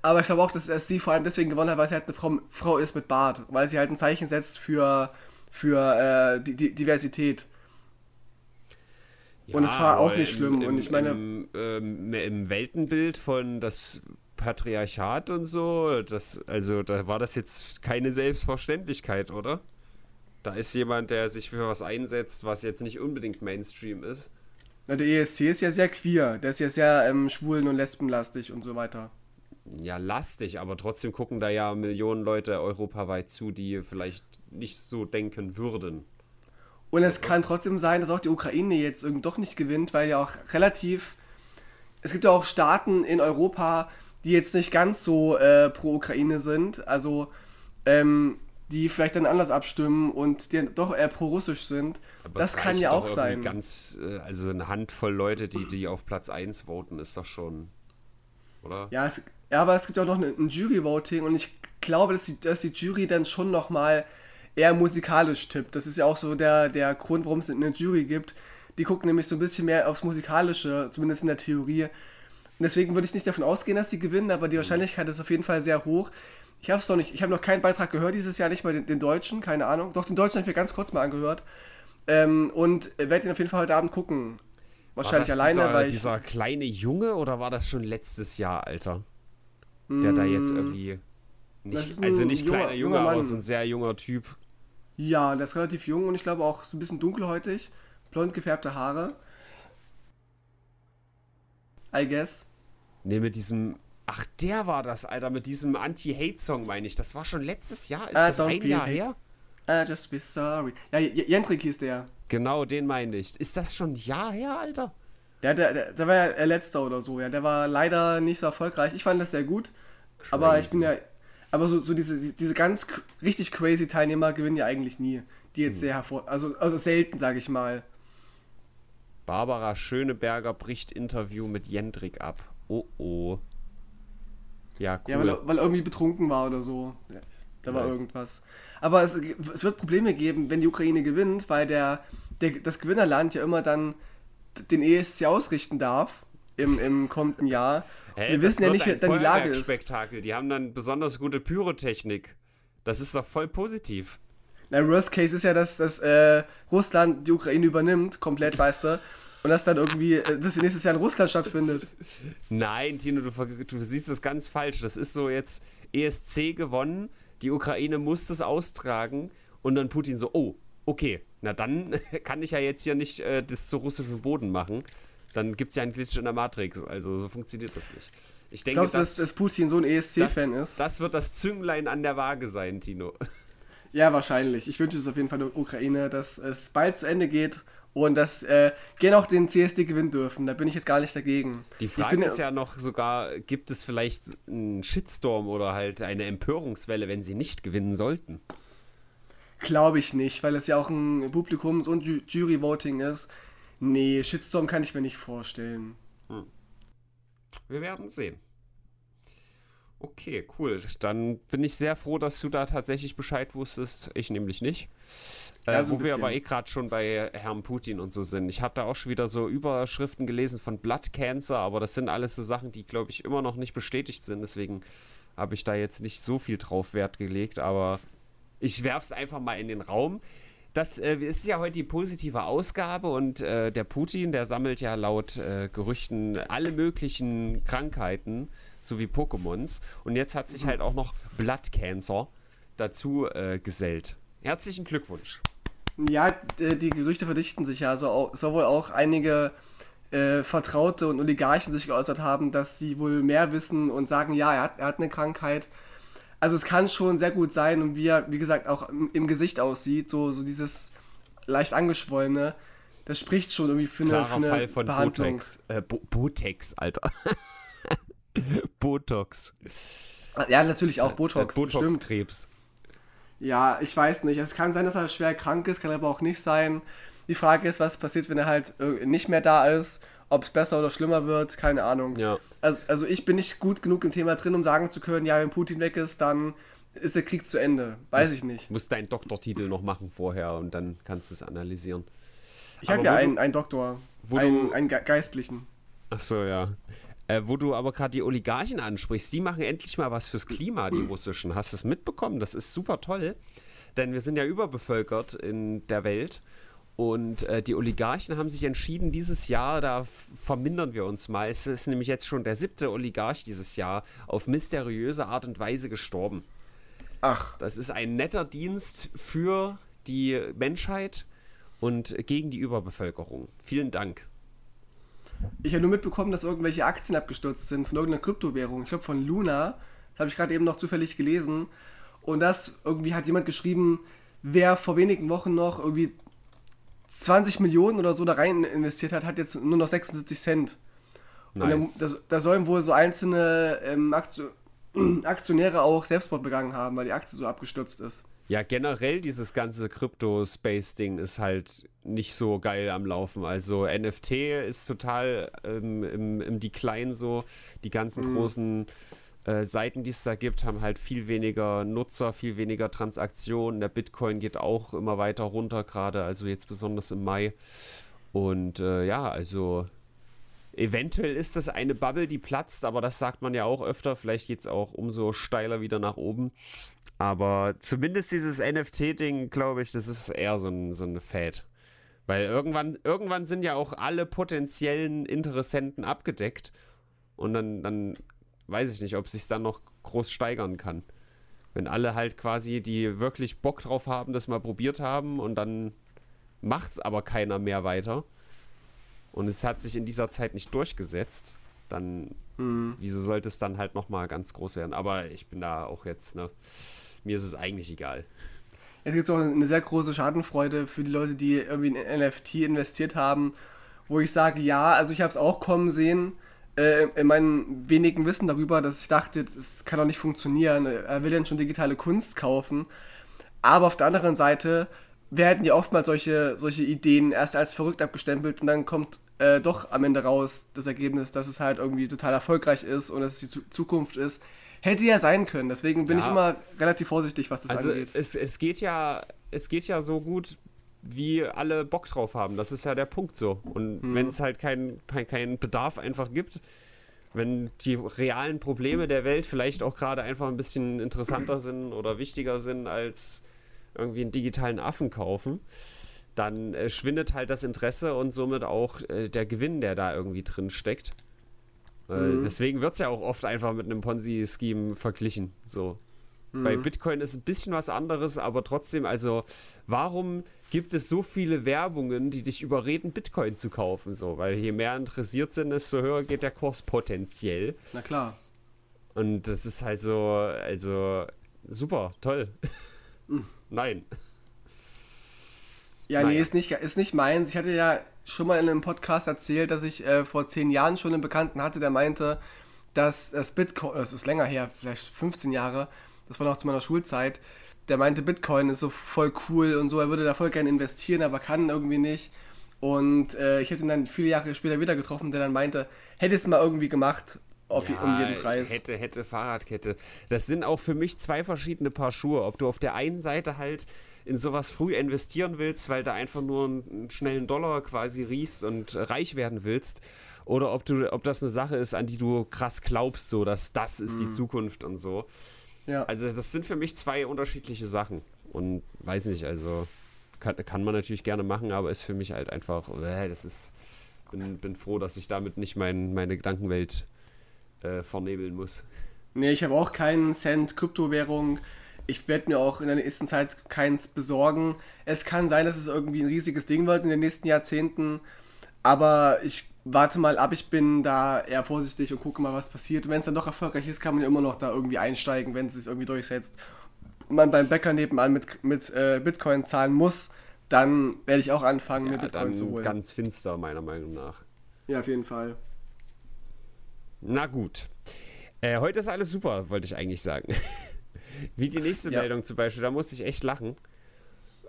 Aber ich glaube auch, dass er sie vor allem deswegen gewonnen hat, weil sie halt eine Frau, Frau ist mit Bart. Weil sie halt ein Zeichen setzt für, für äh, die, die Diversität. Und es war auch nicht schlimm, und ich meine- Im, ähm, im Weltenbild von das Patriarchat und so, das, also da war das jetzt keine Selbstverständlichkeit, oder? Da ist jemand, der sich für was einsetzt, was jetzt nicht unbedingt Mainstream ist. Na, der ESC ist ja sehr queer. Der ist ja sehr ähm, schwulen- und lesbenlastig und so weiter. Ja, lastig, aber trotzdem gucken da ja Millionen Leute europaweit zu, die vielleicht nicht so denken würden. Und es kann trotzdem sein, dass auch die Ukraine jetzt irgendwie doch nicht gewinnt, weil ja auch relativ. Es gibt ja auch Staaten in Europa, die jetzt nicht ganz so äh, pro Ukraine sind, also ähm, die vielleicht dann anders abstimmen und die doch eher pro-russisch sind. Aber das kann ja auch sein. Ganz, äh, also eine Handvoll Leute, die, die auf Platz 1 voten, ist doch schon. Oder? Ja, es, ja, aber es gibt auch noch ein, ein Jury-Voting und ich glaube, dass die, dass die Jury dann schon nochmal eher musikalisch tippt. Das ist ja auch so der, der Grund, warum es eine Jury gibt. Die gucken nämlich so ein bisschen mehr aufs Musikalische, zumindest in der Theorie. Und deswegen würde ich nicht davon ausgehen, dass sie gewinnen, aber die Wahrscheinlichkeit ist auf jeden Fall sehr hoch. Ich habe noch nicht, ich habe noch keinen Beitrag gehört dieses Jahr, nicht mal den, den Deutschen, keine Ahnung. Doch, den Deutschen habe ich mir ganz kurz mal angehört. Ähm, und werde ihn auf jeden Fall heute Abend gucken. Wahrscheinlich war das alleine, dieser, weil dieser kleine Junge oder war das schon letztes Jahr, Alter? Der da jetzt irgendwie. Mm. Das Nicht, also nicht junger- kleiner Junge, junger aber so ein sehr junger Typ. Ja, der ist relativ jung und ich glaube auch so ein bisschen dunkelhäutig. Blond gefärbte Haare. I guess. Ne, mit diesem. Ach, der war das, Alter, mit diesem Anti-Hate-Song, meine ich. Das war schon letztes Jahr? Ist Ah, das don't ein Jahr hate. her? I just be sorry. Ja, Jendrik hieß der. Genau, den meine ich. Ist das schon ein Jahr her, Alter? Ja, der, der, der war ja der letzte oder so, ja. Der war leider nicht so erfolgreich. Ich fand das sehr gut. Aber ich bin ja. Aber so, so diese, diese ganz richtig crazy Teilnehmer gewinnen ja eigentlich nie. Die Hm. jetzt sehr hervor. Also, also selten, sage ich mal. Barbara Schöneberger bricht Interview mit Jendrik ab. Oh oh. Ja, cool. Ja, weil, weil er irgendwie betrunken war oder so. Da war Nice. irgendwas. Aber es, es wird Probleme geben, wenn die Ukraine gewinnt, weil der, der, das Gewinnerland ja immer dann den ESC ausrichten darf im, im kommenden Jahr. Hä, Wir wissen ja nicht, wie dann die Lage ist. Feuerwerkspektakel. Die haben dann besonders gute Pyrotechnik. Das ist doch voll positiv. Na, Worst Case ist ja, dass, dass äh, Russland die Ukraine übernimmt, komplett, weißt du. Und dass dann irgendwie, äh, dass nächstes Jahr in Russland stattfindet. Nein, Tino, du, du siehst es ganz falsch. Das ist so jetzt ESC gewonnen, die Ukraine muss das austragen und dann Putin so, oh, okay, na dann *laughs* kann ich ja jetzt hier nicht äh, das zu russischem Boden machen. Dann gibt es ja einen Glitch in der Matrix. Also so funktioniert das nicht. Ich denke, Glaubst du, dass, das, dass Putin so ein das, ESC-Fan ist? das wird das Zünglein an der Waage sein, Tino. *laughs* Ja, wahrscheinlich. Ich wünsche es auf jeden Fall der Ukraine, dass es bald zu Ende geht und dass äh, gerne auch den CSD gewinnen dürfen. Da bin ich jetzt gar nicht dagegen. Die Frage bin, ist ja noch sogar, gibt es vielleicht einen Shitstorm oder halt eine Empörungswelle, wenn sie nicht gewinnen sollten? Glaube ich nicht, weil es ja auch ein Publikums- und Jury-Voting ist. Nee, Shitstorm kann ich mir nicht vorstellen. Hm. Wir werden sehen. Okay, cool. Dann bin ich sehr froh, dass du da tatsächlich Bescheid wusstest. Ich nämlich nicht. Ja, so wo wir aber eh gerade schon bei Herrn Putin und so sind. Ich habe da auch schon wieder so Überschriften gelesen von Blood Cancer, aber das sind alles so Sachen, die, glaube ich, immer noch nicht bestätigt sind. Deswegen habe ich da jetzt nicht so viel drauf Wert gelegt, aber ich werfe es einfach mal in den Raum. Das äh, ist ja heute die positive Ausgabe und äh, der Putin, der sammelt ja laut äh, Gerüchten alle möglichen Krankheiten sowie Pokémons. Und jetzt hat sich halt auch noch Blood Cancer dazu äh, gesellt. Herzlichen Glückwunsch. Ja, die Gerüchte verdichten sich ja. Also sowohl auch einige äh, Vertraute und Oligarchen sich geäußert haben, dass sie wohl mehr wissen und sagen, ja, er hat, er hat eine Krankheit. Also es kann schon sehr gut sein und wie er, wie gesagt, auch im, im Gesicht aussieht, so, so dieses leicht angeschwollene, das spricht schon irgendwie für eine, für eine Fall von Behandlung. Botex, äh, Bo Botex, Alter. *laughs* Botox. Ja, natürlich auch Botox. Äh, Botox-Krebs. Ja, ich weiß nicht. Es kann sein, dass er schwer krank ist, kann aber auch nicht sein. Die Frage ist, was passiert, wenn er halt äh, nicht mehr da ist. Ob es besser oder schlimmer wird, keine Ahnung. Ja. Also, also ich bin nicht gut genug im Thema drin, um sagen zu können, ja, wenn Putin weg ist, dann ist der Krieg zu Ende. Weiß ich nicht. Musst deinen Doktortitel noch machen vorher und dann kannst du es analysieren. Ich habe ja einen, einen Doktor. Wo einen, du, einen Geistlichen. Ach so, ja. Äh, wo du aber gerade die Oligarchen ansprichst, die machen endlich mal was fürs Klima, die russischen. Hast du es mitbekommen? Das ist super toll, denn wir sind ja überbevölkert in der Welt. Und äh, die Oligarchen haben sich entschieden, dieses Jahr, da vermindern wir uns mal. Es ist nämlich jetzt schon der siebte Oligarch dieses Jahr auf mysteriöse Art und Weise gestorben. Ach. Das ist ein netter Dienst für die Menschheit und gegen die Überbevölkerung. Vielen Dank. Ich habe nur mitbekommen, dass irgendwelche Aktien abgestürzt sind von irgendeiner Kryptowährung. Ich glaube von Luna. Das habe ich gerade eben noch zufällig gelesen. Und das irgendwie hat jemand geschrieben, wer vor wenigen Wochen noch irgendwie 20 Millionen oder so da rein investiert hat, hat jetzt nur noch 76 Cent. Nice. Und da, sollen wohl so einzelne ähm, *clears throat* Aktionäre auch Selbstmord begangen haben, weil die Aktie so abgestürzt ist. Ja, generell dieses ganze Crypto-Space-Ding ist halt nicht so geil am Laufen. Also NFT ist total ähm, im, im Decline so. Die ganzen mhm. großen äh, Seiten, die es da gibt, haben halt viel weniger Nutzer, viel weniger Transaktionen. Der Bitcoin geht auch immer weiter runter, gerade also jetzt besonders im Mai. Und äh, ja, also eventuell ist das eine Bubble, die platzt, aber das sagt man ja auch öfter. Vielleicht geht es auch umso steiler wieder nach oben. Aber zumindest dieses NFT-Ding, glaube ich, das ist eher so ein, so ein Fad. Weil irgendwann, irgendwann sind ja auch alle potenziellen Interessenten abgedeckt. Und dann, dann weiß ich nicht, ob es sich dann noch groß steigern kann. Wenn alle halt quasi, die wirklich Bock drauf haben, das mal probiert haben und dann macht es aber keiner mehr weiter. Und es hat sich in dieser Zeit nicht durchgesetzt, dann mhm. wieso sollte es dann halt nochmal ganz groß werden? Aber ich bin da auch jetzt, ne, mir ist es eigentlich egal. Es gibt auch eine sehr große Schadenfreude für die Leute, die irgendwie in NFT investiert haben, wo ich sage, ja, also ich habe es auch kommen sehen, äh, in meinem wenigen Wissen darüber, dass ich dachte, das kann doch nicht funktionieren. Er will ja schon digitale Kunst kaufen. Aber auf der anderen Seite werden ja oftmals solche, solche Ideen erst als verrückt abgestempelt und dann kommt äh, doch am Ende raus das Ergebnis, dass es halt irgendwie total erfolgreich ist und dass es die Zukunft ist. Hätte ja sein können, deswegen bin ja. ich immer relativ vorsichtig, was das also angeht. Es, es, geht ja, es geht ja so gut, wie alle Bock drauf haben. Das ist ja der Punkt so. Und hm. wenn es halt keinen kein Bedarf einfach gibt, wenn die realen Probleme der Welt vielleicht auch gerade einfach ein bisschen interessanter sind oder wichtiger sind als irgendwie einen digitalen Affen kaufen, dann äh, schwindet halt das Interesse und somit auch äh, der Gewinn, der da irgendwie drin steckt. Äh, mhm. Deswegen wird es ja auch oft einfach mit einem Ponzi-Scheme verglichen. So. Mhm. Bei Bitcoin ist ein bisschen was anderes, aber trotzdem, also warum gibt es so viele Werbungen, die dich überreden, Bitcoin zu kaufen? So, weil je mehr interessiert sind, desto höher geht der Kurs potenziell. Na klar. Und das ist halt so, also super, toll. Nein. Ja, naja. nee, ist nicht, ist nicht meins. Ich hatte ja schon mal in einem Podcast erzählt, dass ich äh, vor zehn Jahren schon einen Bekannten hatte, der meinte, dass das Bitcoin, das ist länger her, vielleicht 15 Jahre, das war noch zu meiner Schulzeit, der meinte, Bitcoin ist so voll cool und so, er würde da voll gerne investieren, aber kann irgendwie nicht. Und äh, ich habe ihn dann viele Jahre später wieder getroffen, der dann meinte, hätte es mal irgendwie gemacht, auf, ja, um jeden Preis. Hätte, hätte, Fahrradkette. Das sind auch für mich zwei verschiedene Paar Schuhe. Ob du auf der einen Seite halt in sowas früh investieren willst, weil du einfach nur einen schnellen Dollar quasi riechst und reich werden willst, oder ob du, ob das eine Sache ist, an die du krass glaubst, so dass das ist mhm. die Zukunft und so. Ja. Also das sind für mich zwei unterschiedliche Sachen. Und weiß nicht, also kann, kann man natürlich gerne machen, aber ist für mich halt einfach, äh, das ist, bin, bin froh, dass ich damit nicht mein, meine Gedankenwelt äh, vernebeln muss. Nee, ich habe auch keinen Cent Kryptowährung. Ich werde mir auch in der nächsten Zeit keins besorgen. Es kann sein, dass es irgendwie ein riesiges Ding wird in den nächsten Jahrzehnten. Aber ich warte mal ab, ich bin da eher vorsichtig und gucke mal, was passiert. Wenn es dann doch erfolgreich ist, kann man ja immer noch da irgendwie einsteigen, wenn es sich irgendwie durchsetzt. Und man beim Bäcker nebenan mit, mit äh, Bitcoin zahlen muss, dann werde ich auch anfangen, ja, mir Bitcoin zu holen. Ganz finster, meiner Meinung nach. Ja, auf jeden Fall. Na gut. Äh, heute ist alles super, wollte ich eigentlich sagen. *laughs* Wie die nächste ja. Meldung zum Beispiel, da musste ich echt lachen.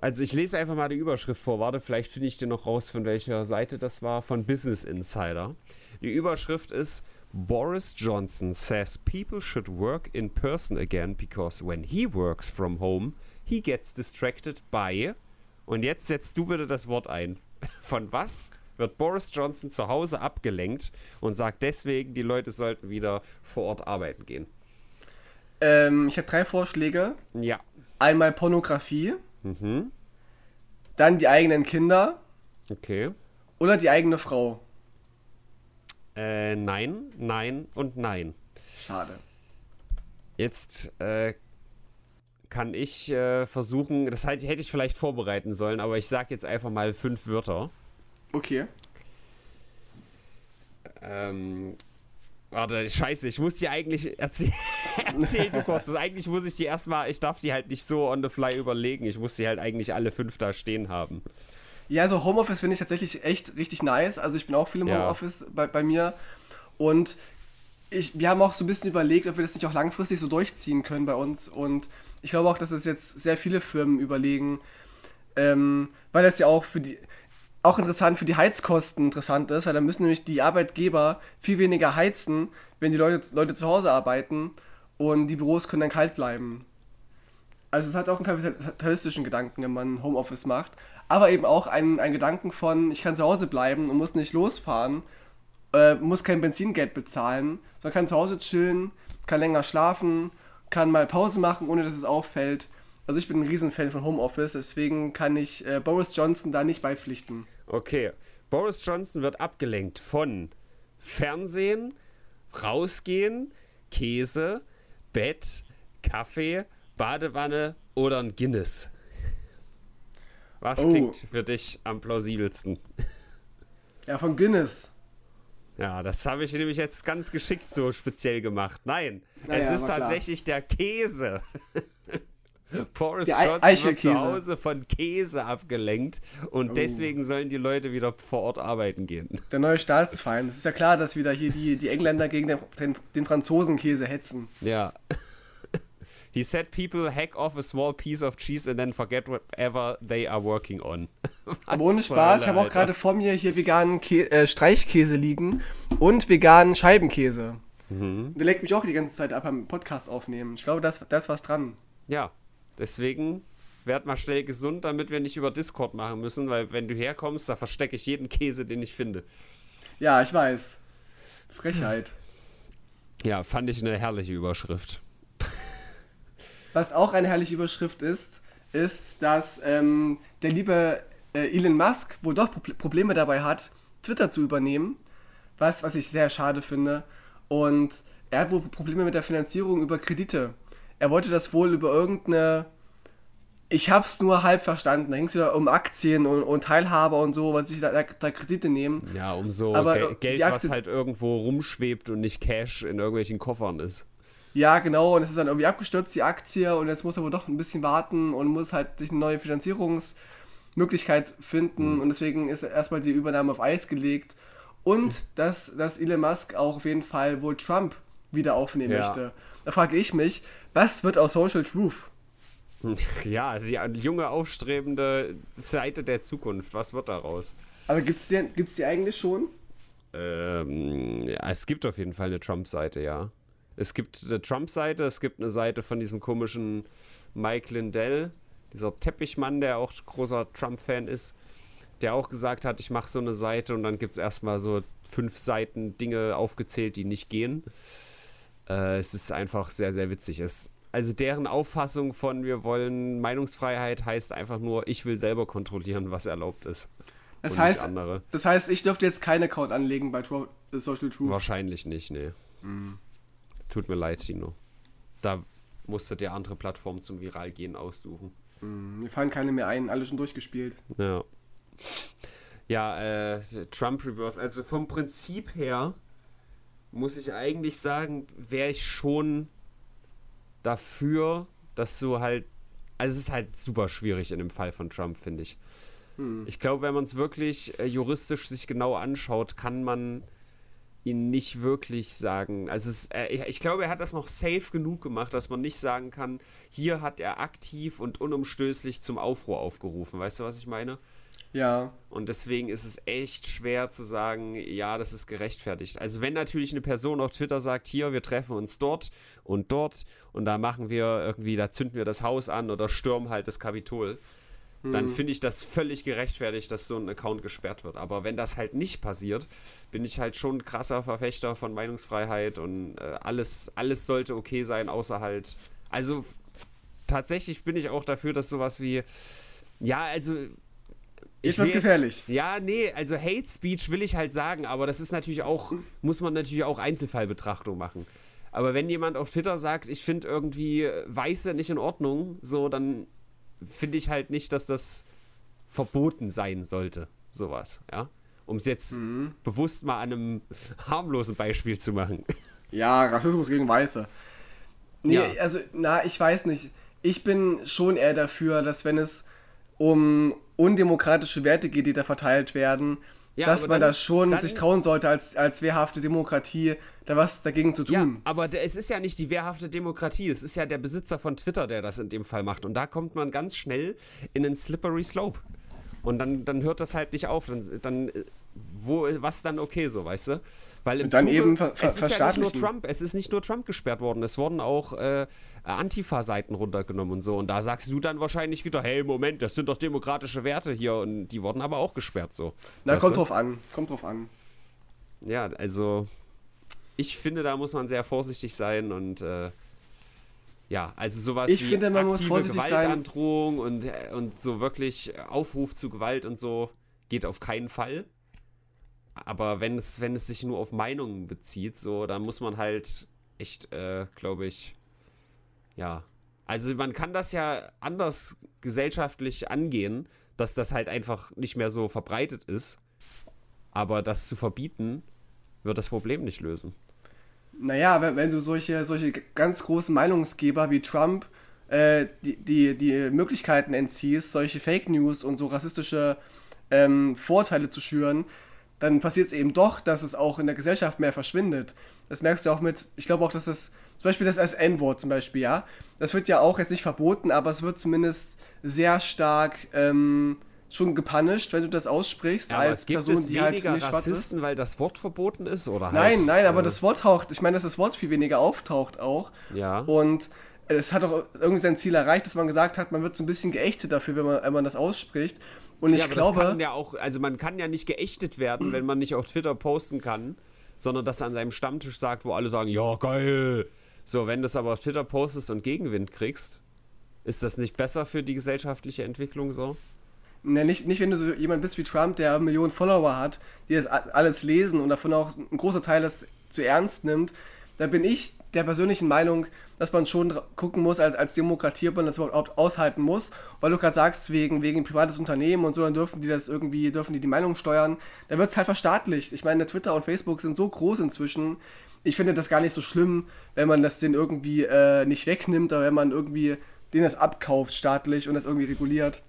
Also ich lese einfach mal die Überschrift vor. Warte, vielleicht finde ich dir noch raus, von welcher Seite das war. Von Business Insider. Die Überschrift ist Boris Johnson says people should work in person again because when he works from home, he gets distracted by. Und jetzt setzt du bitte das Wort ein. *laughs* Von was wird Boris Johnson zu Hause abgelenkt und sagt deswegen, die Leute sollten wieder vor Ort arbeiten gehen? Ähm, ich habe drei Vorschläge. Ja. Einmal Pornografie. Mhm. Dann die eigenen Kinder. Okay. Oder die eigene Frau. Äh, nein, nein und nein. Schade. Jetzt äh, kann ich äh, versuchen, das hätte ich vielleicht vorbereiten sollen, aber ich sage jetzt einfach mal fünf Wörter. Okay. Ähm, Warte, scheiße, ich muss die eigentlich *laughs* erzählen. Erzähl du kurz. Also eigentlich muss ich die erstmal, ich darf die halt nicht so on the fly überlegen. Ich muss die halt eigentlich alle fünf da stehen haben. Ja, also Homeoffice finde ich tatsächlich echt richtig nice. Also ich bin auch viel im ja. Homeoffice bei, bei mir. Und ich, wir haben auch so ein bisschen überlegt, ob wir das nicht auch langfristig so durchziehen können bei uns. Und ich glaube auch, dass es jetzt sehr viele Firmen überlegen, ähm, weil das ja auch für die, auch interessant für die Heizkosten interessant ist, weil dann müssen nämlich die Arbeitgeber viel weniger heizen, wenn die Leute, Leute zu Hause arbeiten und die Büros können dann kalt bleiben. Also es hat auch einen kapitalistischen Gedanken, wenn man Homeoffice macht, aber eben auch einen, einen Gedanken von, ich kann zu Hause bleiben und muss nicht losfahren, äh, muss kein Benzingeld bezahlen, sondern kann zu Hause chillen, kann länger schlafen, kann mal Pause machen, ohne dass es auffällt also ich bin ein Riesenfan von Homeoffice, deswegen kann ich äh, Boris Johnson da nicht beipflichten. Okay. Boris Johnson wird abgelenkt von Fernsehen, rausgehen, Käse, Bett, Kaffee, Badewanne oder ein Guinness. Was oh. klingt für dich am plausibelsten? Ja, von Guinness. Ja, das habe ich nämlich jetzt ganz geschickt so speziell gemacht. Nein, naja, es ist tatsächlich klar. der Käse. *laughs* Boris Johnson wird zu Hause von Käse abgelenkt und oh. deswegen sollen die Leute wieder vor Ort arbeiten gehen. Der neue Staatsfeind. Es ist ja klar, dass wieder hier die, die Engländer gegen den, den, den Franzosen Käse hetzen. Ja. *laughs* He said people hack off a small piece of cheese and then forget whatever they are working on. *laughs* Aber ohne Spaß, ich habe auch gerade vor mir hier veganen Kä äh, Streichkäse liegen und veganen Scheibenkäse. Mhm. Der leckt mich auch die ganze Zeit ab beim Podcast aufnehmen. Ich glaube, da ist was dran. Ja, Deswegen werd mal schnell gesund, damit wir nicht über Discord machen müssen, weil wenn du herkommst, da verstecke ich jeden Käse, den ich finde. Ja, ich weiß. Frechheit. Ja, fand ich eine herrliche Überschrift. Was auch eine herrliche Überschrift ist, ist, dass ähm, der liebe äh, Elon Musk wohl doch Pro Probleme dabei hat, Twitter zu übernehmen. Was, was ich sehr schade finde. Und er hat wohl Probleme mit der Finanzierung über Kredite er wollte das wohl über irgendeine. Ich hab's nur halb verstanden. Da ging es wieder um Aktien und, und, Teilhaber und so, was sich da, da, Kredite nehmen. Ja, um so Aber Ge Geld, was halt irgendwo rumschwebt und nicht Cash in irgendwelchen Koffern ist. Ja, genau, und es ist dann irgendwie abgestürzt, die Aktie, und jetzt muss er wohl doch ein bisschen warten und muss halt sich eine neue Finanzierungsmöglichkeit finden, mhm. und deswegen ist erstmal die Übernahme auf Eis gelegt. Und mhm. dass, dass Elon Musk auch auf jeden Fall wohl Trump wieder aufnehmen ja. möchte. Da frage ich mich, was wird aus Social Truth? *laughs* Ja, die junge, aufstrebende Seite der Zukunft. Was wird daraus? Aber gibt es die, gibt's die eigentlich schon? Ähm, ja, es gibt auf jeden Fall eine Trump-Seite, ja. Es gibt eine Trump-Seite, es gibt eine Seite von diesem komischen Mike Lindell, dieser Teppichmann, der auch großer Trump-Fan ist, der auch gesagt hat, ich mache so eine Seite und dann gibt es erstmal so fünf Seiten Dinge aufgezählt, die nicht gehen. Äh, es ist einfach sehr, sehr witzig. Es, also deren Auffassung von wir wollen Meinungsfreiheit heißt einfach nur, ich will selber kontrollieren, was erlaubt ist. Das heißt, das heißt, ich dürfte jetzt keinen Account anlegen bei Tro Social Truth. Wahrscheinlich nicht, nee. Mhm. Tut mir leid, Tino. Da musste der andere Plattform zum Viralgehen aussuchen. Mhm. Mir fallen keine mehr ein, alle schon durchgespielt. Ja. Ja, äh, Trump Reverse. Also vom Prinzip her muss ich eigentlich sagen, wäre ich schon dafür, dass du halt. Also es ist halt super schwierig in dem Fall von Trump, finde ich. Hm. Ich glaube, wenn man es wirklich äh, juristisch sich genau anschaut, kann man ihn nicht wirklich sagen. Also es, äh, ich glaube, er hat das noch safe genug gemacht, dass man nicht sagen kann, hier hat er aktiv und unumstößlich zum Aufruhr aufgerufen. Weißt du, was ich meine? Ja. Und deswegen ist es echt schwer zu sagen, ja, das ist gerechtfertigt. Also wenn natürlich eine Person auf Twitter sagt, hier, wir treffen uns dort und dort und da machen wir irgendwie, da zünden wir das Haus an oder stürmen halt das Kapitol, hm. dann finde ich das völlig gerechtfertigt, dass so ein Account gesperrt wird. Aber wenn das halt nicht passiert, bin ich halt schon ein krasser Verfechter von Meinungsfreiheit und äh, alles, alles sollte okay sein, außer halt, also tatsächlich bin ich auch dafür, dass sowas wie, ja, also ist was gefährlich. ja, nee, also Hate Speech will ich halt sagen, aber das ist natürlich auch, muss man natürlich auch Einzelfallbetrachtung machen. Aber wenn jemand auf Twitter sagt, ich finde irgendwie Weiße nicht in Ordnung, so, dann finde ich halt nicht, dass das verboten sein sollte. Sowas, ja. Um es jetzt mhm. bewusst mal an einem harmlosen Beispiel zu machen. *laughs* Ja, Rassismus gegen Weiße. Nee, ja. also, na, ich weiß nicht. Ich bin schon eher dafür, dass wenn es um undemokratische Werte geht, die da verteilt werden, ja, dass man dann, da schon dann, sich trauen sollte, als, als wehrhafte Demokratie da was dagegen zu tun. Ja, aber es ist ja nicht die wehrhafte Demokratie, es ist ja der Besitzer von Twitter, der das in dem Fall macht. Und da kommt man ganz schnell in einen slippery slope. Und dann, dann hört das halt nicht auf. Dann, dann wo, was dann okay so, weißt du? Weil im dann Zuge, eben ver es ist ja nicht nur Trump, es ist nicht nur Trump gesperrt worden, es wurden auch äh, Antifa-Seiten runtergenommen und so. Und da sagst du dann wahrscheinlich wieder, hey, Moment, das sind doch demokratische Werte hier und die wurden aber auch gesperrt so. Na, kommt du? drauf an, kommt drauf an. Ja, also ich finde, da muss man sehr vorsichtig sein und äh, ja, also sowas ich wie finde, man aktive muss Gewaltandrohung und, äh, und so wirklich Aufruf zu Gewalt und so geht auf keinen Fall. Aber wenn es, wenn es sich nur auf Meinungen bezieht, so, dann muss man halt echt, äh, glaube ich, ja. Also man kann das ja anders gesellschaftlich angehen, dass das halt einfach nicht mehr so verbreitet ist. Aber das zu verbieten, wird das Problem nicht lösen. Naja, wenn, wenn du solche, solche ganz großen Meinungsgeber wie Trump äh, die, die, die Möglichkeiten entziehst, solche Fake News und so rassistische ähm, Vorteile zu schüren, dann passiert es eben doch, dass es auch in der Gesellschaft mehr verschwindet. Das merkst du auch mit, ich glaube auch, dass das, zum Beispiel das SN-Wort zum Beispiel, ja, das wird ja auch jetzt nicht verboten, aber es wird zumindest sehr stark ähm, schon gepunished, wenn du das aussprichst, ja, als Person, es die halt nicht Rassisten, ist. weil das Wort verboten ist, oder halt? Nein, nein, aber äh, das Wort taucht, ich meine, dass das Wort viel weniger auftaucht auch. Ja. Und es hat auch irgendwie sein Ziel erreicht, dass man gesagt hat, man wird so ein bisschen geächtet dafür, wenn man, wenn man das ausspricht. Und ich ja, glaube. Das kann ja auch, also man kann ja nicht geächtet werden, wenn man nicht auf Twitter posten kann, sondern dass er an seinem Stammtisch sagt, wo alle sagen, ja, geil. So, wenn du es aber auf Twitter postest und Gegenwind kriegst, ist das nicht besser für die gesellschaftliche Entwicklung so? Ne, nicht, nicht, wenn du so jemand bist wie Trump, der Millionen Follower hat, die das alles lesen und davon auch ein großer Teil das zu ernst nimmt, da bin ich der persönlichen Meinung, dass man schon gucken muss, als, als Demokratie, ob man das überhaupt aushalten muss. Weil du gerade sagst, wegen, wegen privates Unternehmen und so, dann dürfen die das irgendwie, dürfen die die Meinung steuern. Da wird es halt verstaatlicht. Ich meine, Twitter und Facebook sind so groß inzwischen, ich finde das gar nicht so schlimm, wenn man das den irgendwie äh, nicht wegnimmt, aber wenn man irgendwie den das abkauft staatlich und das irgendwie reguliert.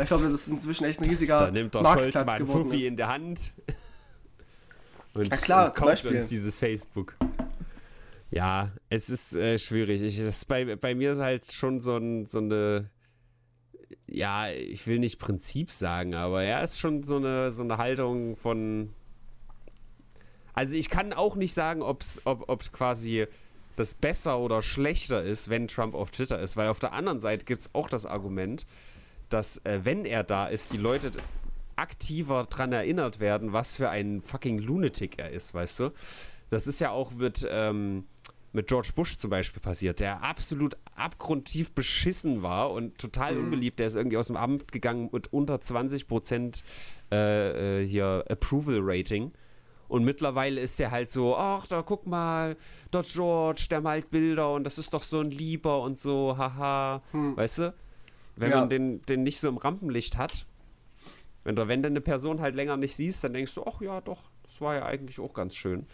Ich glaube, das ist inzwischen echt ein riesiger da nimmt doch Scholz mal einen Fuffi in der Hand und, ja, klar, und kauft uns dieses Facebook. Ja, es ist äh, schwierig. Ich, das bei, bei mir ist halt schon so, ein, so eine, ja, ich will nicht Prinzip sagen, aber ja, ist schon so eine, so eine Haltung von. Also ich kann auch nicht sagen, ob's, ob, ob quasi das besser oder schlechter ist, wenn Trump auf Twitter ist, weil auf der anderen Seite gibt es auch das Argument, dass äh, wenn er da ist, die Leute aktiver daran erinnert werden, was für ein fucking Lunatic er ist, weißt du? Das ist ja auch mit, ähm, mit George Bush zum Beispiel passiert, der absolut abgrundtief beschissen war und total mhm. unbeliebt. Der ist irgendwie aus dem Amt gegangen mit unter 20 Prozent äh, äh, hier Approval Rating. Und mittlerweile ist er halt so, ach, da guck mal, dort George, der malt Bilder und das ist doch so ein Lieber und so, haha. Hm. Weißt du? Wenn ja. man den, den nicht so im Rampenlicht hat, wenn du, wenn du eine Person halt länger nicht siehst, dann denkst du, ach ja, doch, das war ja eigentlich auch ganz schön.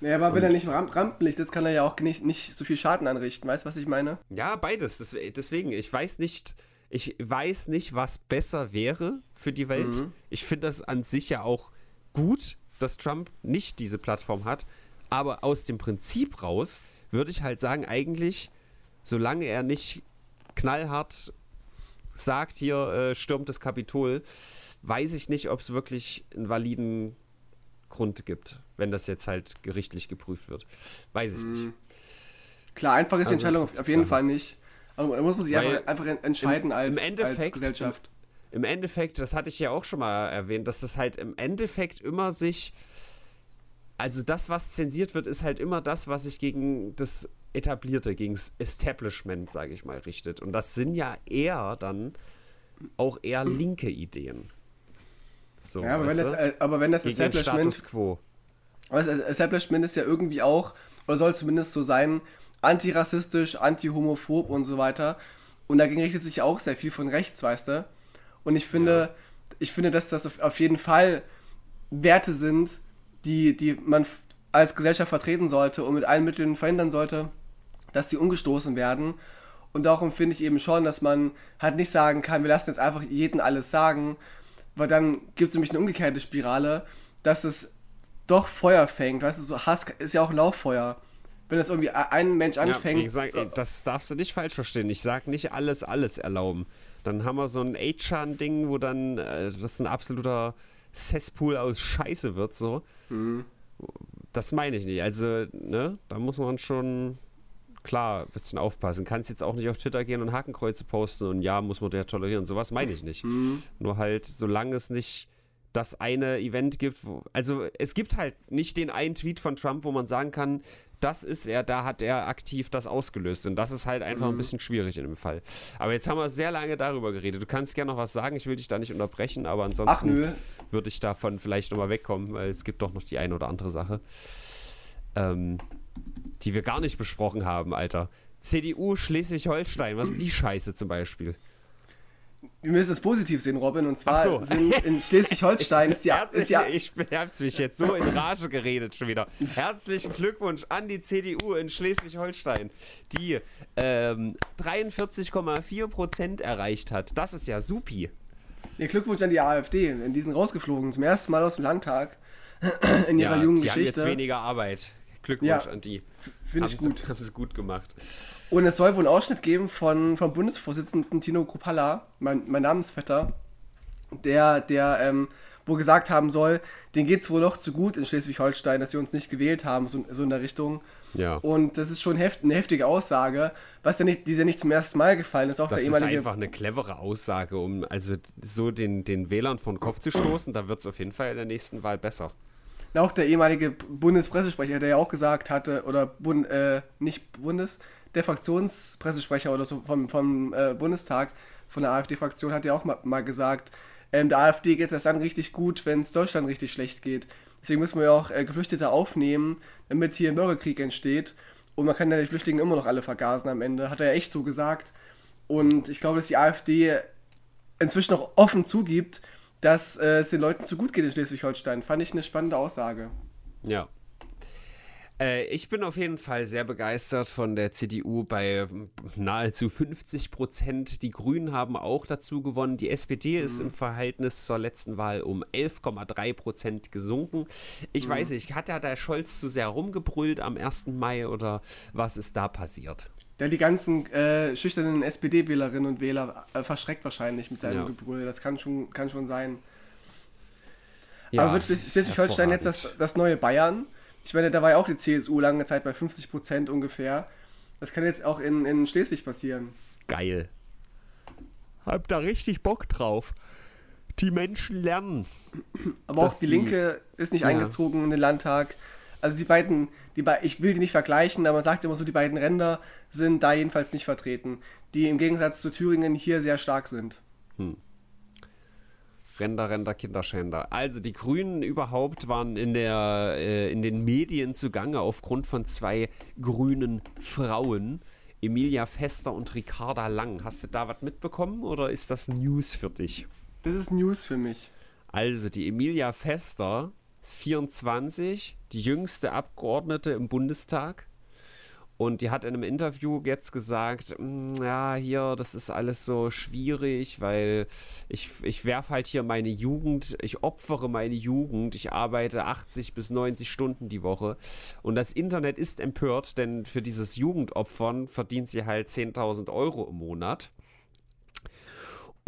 Ja, aber wenn er nicht im Rampenlicht ist, kann er ja auch nicht, nicht so viel Schaden anrichten. Weißt du, was ich meine? Ja, beides. deswegen, ich weiß nicht, ich weiß nicht, was besser wäre für die Welt. Mhm. Ich finde das an sich ja auch gut, dass Trump nicht diese Plattform hat. Aber aus dem Prinzip raus würde ich halt sagen, eigentlich, solange er nicht knallhart sagt, hier äh, stürmt das Kapitol, weiß ich nicht, ob es wirklich einen validen Grund gibt, wenn das jetzt halt gerichtlich geprüft wird. Weiß ich nicht. Mhm. Klar, einfach ist die also, Entscheidung auf, auf jeden Fall nicht. Aber da muss man sich einfach, einfach, entscheiden im, als, im Endeffekt, als Gesellschaft. Im, Im Endeffekt, das hatte ich ja auch schon mal erwähnt, dass das halt im Endeffekt immer sich. Also das, was zensiert wird, ist halt immer das, was sich gegen das Etablierte, gegen das Establishment, sage ich mal, richtet. Und das sind ja eher dann auch eher linke Ideen. So, ja, aber wenn, das, äh, aber wenn das Establishment. Quo. Aber das Establishment ist ja irgendwie auch, oder soll zumindest so sein, antirassistisch, anti-homophob und so weiter. Und dagegen richtet sich auch sehr viel von rechts, weißt du? Und ich finde, ja. ich finde, dass das auf jeden Fall Werte sind, die, die man als Gesellschaft vertreten sollte und mit allen Mitteln verhindern sollte, dass sie umgestoßen werden. Und darum finde ich eben schon, dass man halt nicht sagen kann, wir lassen jetzt einfach jeden alles sagen, weil dann gibt es nämlich eine umgekehrte Spirale, dass es doch Feuer fängt. Weißt du, so Hass ist ja auch Lauffeuer. Wenn das irgendwie ein Mensch anfängt. Ja, gesagt, ey, das darfst du nicht falsch verstehen. Ich sag nicht alles, alles erlauben. Dann haben wir so ein Achan-Ding, wo dann äh, das ein absoluter Cesspool aus Scheiße wird, so. Mhm. Das meine ich nicht. Also, ne, da muss man schon klar ein bisschen aufpassen. Kannst jetzt auch nicht auf Twitter gehen und Hakenkreuze posten und ja, muss man der tolerieren. Sowas meine ich nicht. Mhm. Nur halt, solange es nicht das eine Event gibt, wo, also es gibt halt nicht den einen Tweet von Trump, wo man sagen kann, das ist er, da hat er aktiv das ausgelöst. Und das ist halt einfach mhm. ein bisschen schwierig in dem Fall. Aber jetzt haben wir sehr lange darüber geredet. Du kannst gerne noch was sagen, ich will dich da nicht unterbrechen, aber ansonsten würde ich davon vielleicht nochmal wegkommen, weil es gibt doch noch die eine oder andere Sache. Ähm, die wir gar nicht besprochen haben, Alter. CDU Schleswig-Holstein, was ist die Scheiße zum Beispiel? Wir müssen es positiv sehen, Robin. Und zwar so. sind in *laughs* Schleswig-Holstein ist ja, ist ja. Ich hab's mich jetzt so in Rage geredet schon wieder. Herzlichen Glückwunsch an die CDU in Schleswig-Holstein, die ähm, 43,4% erreicht hat. Das ist ja supi. Ja, Glückwunsch an die AfD. In diesen rausgeflogen, zum ersten Mal aus dem Landtag in ihrer ja, jungen Geschichte. Sie haben jetzt weniger Arbeit. Glückwunsch ja, an die. Finde ich gut. Haben sie gut gemacht. Und es soll wohl einen Ausschnitt geben von, vom Bundesvorsitzenden Tino Kruppalla, mein, mein Namensvetter, der, der ähm, wo gesagt haben soll, denen geht es wohl noch zu gut in Schleswig-Holstein, dass sie uns nicht gewählt haben, so, so in der Richtung. Ja. Und das ist schon heft, eine heftige Aussage, was ja nicht, die ja nicht zum ersten Mal gefallen ist. Auch das der ehemalige ist einfach eine clevere Aussage, um also so den, den Wählern von Kopf zu stoßen. Da wird es auf jeden Fall in der nächsten Wahl besser auch der ehemalige Bundespressesprecher, der ja auch gesagt hatte, oder Bund, äh, nicht Bundes, der Fraktionspressesprecher oder so vom, vom äh, Bundestag, von der AfD-Fraktion, hat ja auch mal, mal gesagt, ähm, der AfD geht es erst dann richtig gut, wenn es Deutschland richtig schlecht geht. Deswegen müssen wir ja auch äh, Geflüchtete aufnehmen, damit hier ein Bürgerkrieg entsteht. Und man kann ja die Flüchtlinge immer noch alle vergasen am Ende. Hat er ja echt so gesagt. Und ich glaube, dass die AfD inzwischen auch offen zugibt, dass äh, es den Leuten zu gut geht in Schleswig-Holstein. Fand ich eine spannende Aussage. Ja. Äh, ich bin auf jeden Fall sehr begeistert von der CDU bei nahezu 50 Prozent. Die Grünen haben auch dazu gewonnen. Die SPD mhm. ist im Verhältnis zur letzten Wahl um 11,3 Prozent gesunken. Ich mhm. weiß nicht, hat da der Scholz zu sehr rumgebrüllt am 1. Mai oder was ist da passiert? Der die ganzen äh, schüchternen SPD-Wählerinnen und Wähler äh, verschreckt wahrscheinlich mit seinem ja. Gebrüll. Das kann schon, kann schon sein. Ja, Aber wird Schleswig-Holstein jetzt das, das neue Bayern? Ich meine, da war ja auch die CSU lange Zeit bei 50 Prozent ungefähr. Das kann jetzt auch in, in Schleswig passieren. Geil. Hab da richtig Bock drauf. Die Menschen lernen. Aber auch die Linke ist nicht ja. eingezogen in den Landtag. Also die beiden, die be ich will die nicht vergleichen, aber man sagt immer so, die beiden Ränder sind da jedenfalls nicht vertreten, die im Gegensatz zu Thüringen hier sehr stark sind. Hm. Ränder, Ränder, Kinderschänder. Also die Grünen überhaupt waren in, der, äh, in den Medien zugange aufgrund von zwei grünen Frauen. Emilia Fester und Ricarda Lang. Hast du da was mitbekommen oder ist das News für dich? Das ist News für mich. Also die Emilia Fester ist 24, die jüngste Abgeordnete im Bundestag. Und die hat in einem Interview jetzt gesagt, mm, ja, hier, das ist alles so schwierig, weil ich, ich werfe halt hier meine Jugend, ich opfere meine Jugend, ich arbeite 80 bis 90 Stunden die Woche. Und das Internet ist empört, denn für dieses Jugendopfern verdient sie halt 10.000 Euro im Monat.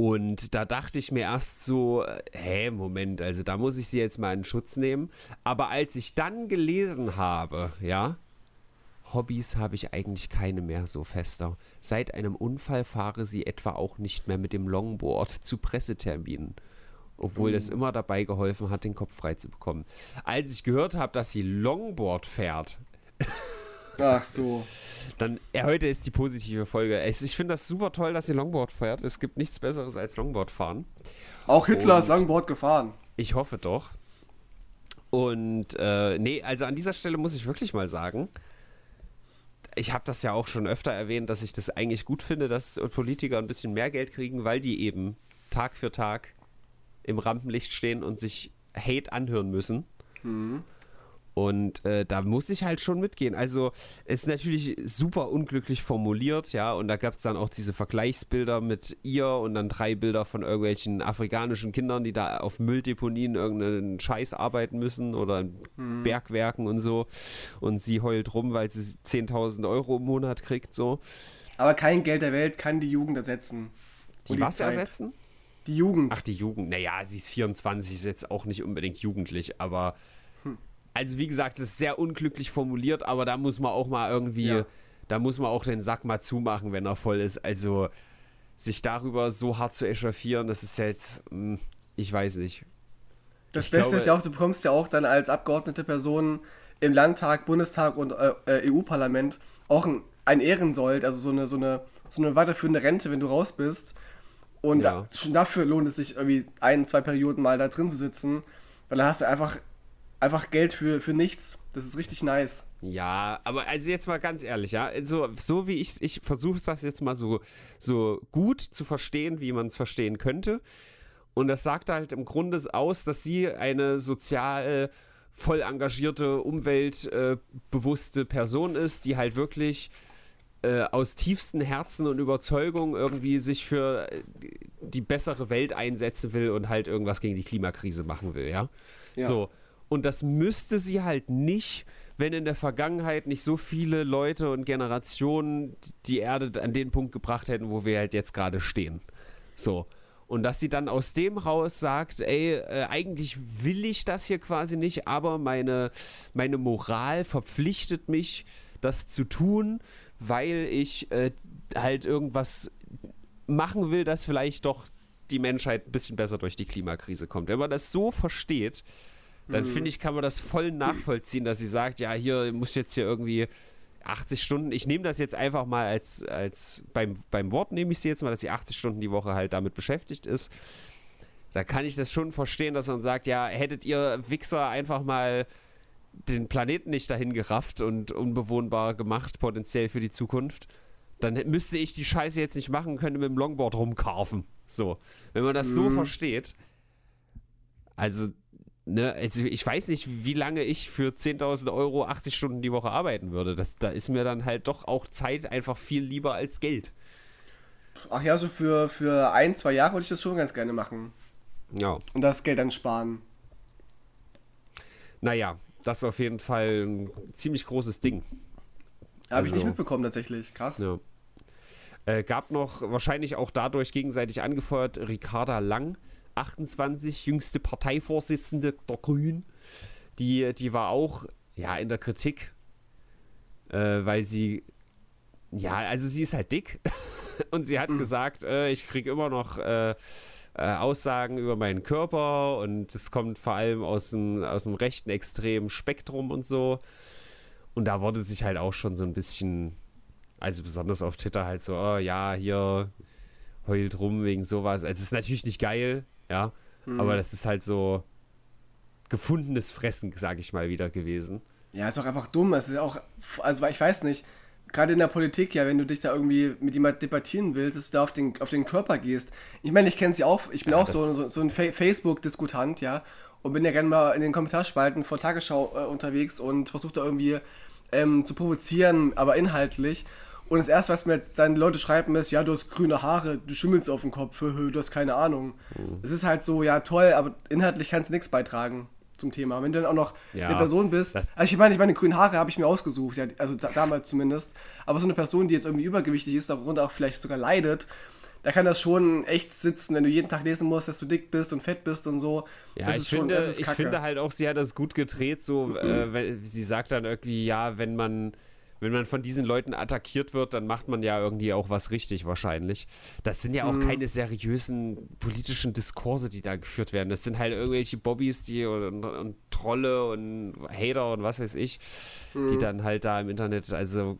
Und da dachte ich mir erst so, hä, Moment, also da muss ich sie jetzt mal in Schutz nehmen. Aber als ich dann gelesen habe, ja, Hobbys habe ich eigentlich keine mehr so fester. Seit einem Unfall fahre sie etwa auch nicht mehr mit dem Longboard zu Presseterminen. Obwohl es oh. immer dabei geholfen hat, den Kopf frei zu bekommen. Als ich gehört habe, dass sie Longboard fährt. *laughs* Ach so. Dann, ja, heute ist die positive Folge. Ich, ich finde das super toll, dass sie Longboard fährt. Es gibt nichts Besseres als Longboard fahren. Auch Hitler Und ist Longboard gefahren. Ich hoffe doch. Und äh, nee, also an dieser Stelle muss ich wirklich mal sagen, ich habe das ja auch schon öfter erwähnt, dass ich das eigentlich gut finde, dass Politiker ein bisschen mehr Geld kriegen, weil die eben Tag für Tag im Rampenlicht stehen und sich Hate anhören müssen. Mhm. Und äh, da muss ich halt schon mitgehen. Also, es ist natürlich super unglücklich formuliert, ja. Und da gab es dann auch diese Vergleichsbilder mit ihr und dann drei Bilder von irgendwelchen afrikanischen Kindern, die da auf Mülldeponien irgendeinen Scheiß arbeiten müssen oder in hm. Bergwerken und so. Und sie heult rum, weil sie 10.000 Euro im Monat kriegt, so. Aber kein Geld der Welt kann die Jugend ersetzen. Die, die was Zeit. ersetzen? Die Jugend. Ach, die Jugend. Naja, sie ist 24, ist jetzt auch nicht unbedingt jugendlich, aber also wie gesagt, es ist sehr unglücklich formuliert, aber da muss man auch mal irgendwie, ja. da muss man auch den Sack mal zumachen, wenn er voll ist. Also sich darüber so hart zu echauffieren, das ist jetzt, hm, ich weiß nicht. Das ich Beste glaube, ist ja auch, du bekommst ja auch dann als abgeordnete Person im Landtag, Bundestag und äh, äh EU-Parlament auch ein, ein Ehrensold, also so eine, so, eine, so eine weiterführende Rente, wenn du raus bist. Und ja. da, schon dafür lohnt es sich irgendwie ein, zwei Perioden mal da drin zu sitzen, weil dann hast du einfach einfach Geld für, für nichts. Das ist richtig nice. Ja, aber also jetzt mal ganz ehrlich, ja, also so wie ich ich versuche das jetzt mal so so gut zu verstehen, wie man es verstehen könnte. Und das sagt halt im Grunde aus, dass sie eine sozial voll engagierte, umweltbewusste Person ist, die halt wirklich äh, aus tiefstem Herzen und Überzeugung irgendwie sich für die bessere Welt einsetzen will und halt irgendwas gegen die Klimakrise machen will, ja. ja. So. Und das müsste sie halt nicht, wenn in der Vergangenheit nicht so viele Leute und Generationen die Erde an den Punkt gebracht hätten, wo wir halt jetzt gerade stehen. So. Und dass sie dann aus dem raus sagt, ey, äh, eigentlich will ich das hier quasi nicht, aber meine, meine Moral verpflichtet mich, das zu tun, weil ich äh, halt irgendwas machen will, dass vielleicht doch die Menschheit ein bisschen besser durch die Klimakrise kommt. Wenn man das so versteht, dann mhm. finde ich, kann man das voll nachvollziehen, dass sie sagt, ja, hier muss jetzt hier irgendwie 80 Stunden, ich nehme das jetzt einfach mal als, als beim, beim Wort nehme ich sie jetzt mal, dass sie 80 Stunden die Woche halt damit beschäftigt ist. Da kann ich das schon verstehen, dass man sagt, ja, hättet ihr Wichser einfach mal den Planeten nicht dahin gerafft und unbewohnbar gemacht, potenziell für die Zukunft, dann müsste ich die Scheiße jetzt nicht machen, könnte mit dem Longboard rumkarfen. So. Wenn man das mhm. so versteht, also ne, also ich weiß nicht, wie lange ich für 10.000 Euro 80 Stunden die Woche arbeiten würde. Das, da ist mir dann halt doch auch Zeit einfach viel lieber als Geld. Ach ja, so für, für ein, zwei Jahre würde ich das schon ganz gerne machen. Ja. Und das Geld dann sparen. Naja, das ist auf jeden Fall ein ziemlich großes Ding. Habe ich nicht mitbekommen tatsächlich. Krass. Ja. Äh, gab noch wahrscheinlich auch dadurch gegenseitig angefeuert Ricarda Lang, 28, jüngste Parteivorsitzende der Grünen. Die, die war auch ja in der Kritik, äh, weil sie ja, also sie ist halt dick *laughs* und sie hat Mhm. gesagt, äh, ich kriege immer noch äh, äh, Aussagen über meinen Körper und es kommt vor allem aus dem, aus dem rechten extremen Spektrum und so. Und da wurde sich halt auch schon so ein bisschen, also besonders auf Twitter halt so, oh ja, hier heult rum wegen sowas. Also es ist natürlich nicht geil, ja, Mhm. aber das ist halt so gefundenes Fressen, sag ich mal wieder gewesen. Ja, ist auch einfach dumm. Es ist auch, also ich weiß nicht, gerade in der Politik, ja, wenn du dich da irgendwie mit jemand debattieren willst, dass du da auf den, auf den Körper gehst. Ich meine, ich kenne sie auch, ich bin Ja, auch so, so, so ein Fa Facebook-Diskutant, ja, und bin ja gerne mal in den Kommentarspalten vor Tagesschau äh, unterwegs und versuche da irgendwie ähm, zu provozieren, aber inhaltlich. Und das erste, was mir dann die Leute schreiben, ist, ja, du hast grüne Haare, du schimmelst auf dem Kopf, *laughs* du hast keine Ahnung. Mhm. Es ist halt so, ja, toll, aber inhaltlich kannst du nichts beitragen zum Thema. Wenn du dann auch noch Ja, eine Person bist, also ich meine, ich meine, grüne Haare habe ich mir ausgesucht, ja, also da- damals zumindest. Aber so eine Person, die jetzt irgendwie übergewichtig ist, darunter auch vielleicht sogar leidet, da kann das schon echt sitzen, wenn du jeden Tag lesen musst, dass du dick bist und fett bist und so. Ja, das ich, schon- finde, ist ich finde halt auch, sie hat das gut gedreht, so, äh, *clears throat* weil sie sagt dann irgendwie, ja, wenn man, wenn man von diesen Leuten attackiert wird, dann macht man ja irgendwie auch was richtig wahrscheinlich. Das sind ja auch keine seriösen politischen Diskurse, die da geführt werden. Das sind halt irgendwelche Bobbys, die und, und Trolle und Hater und was weiß ich, die dann halt da im Internet, also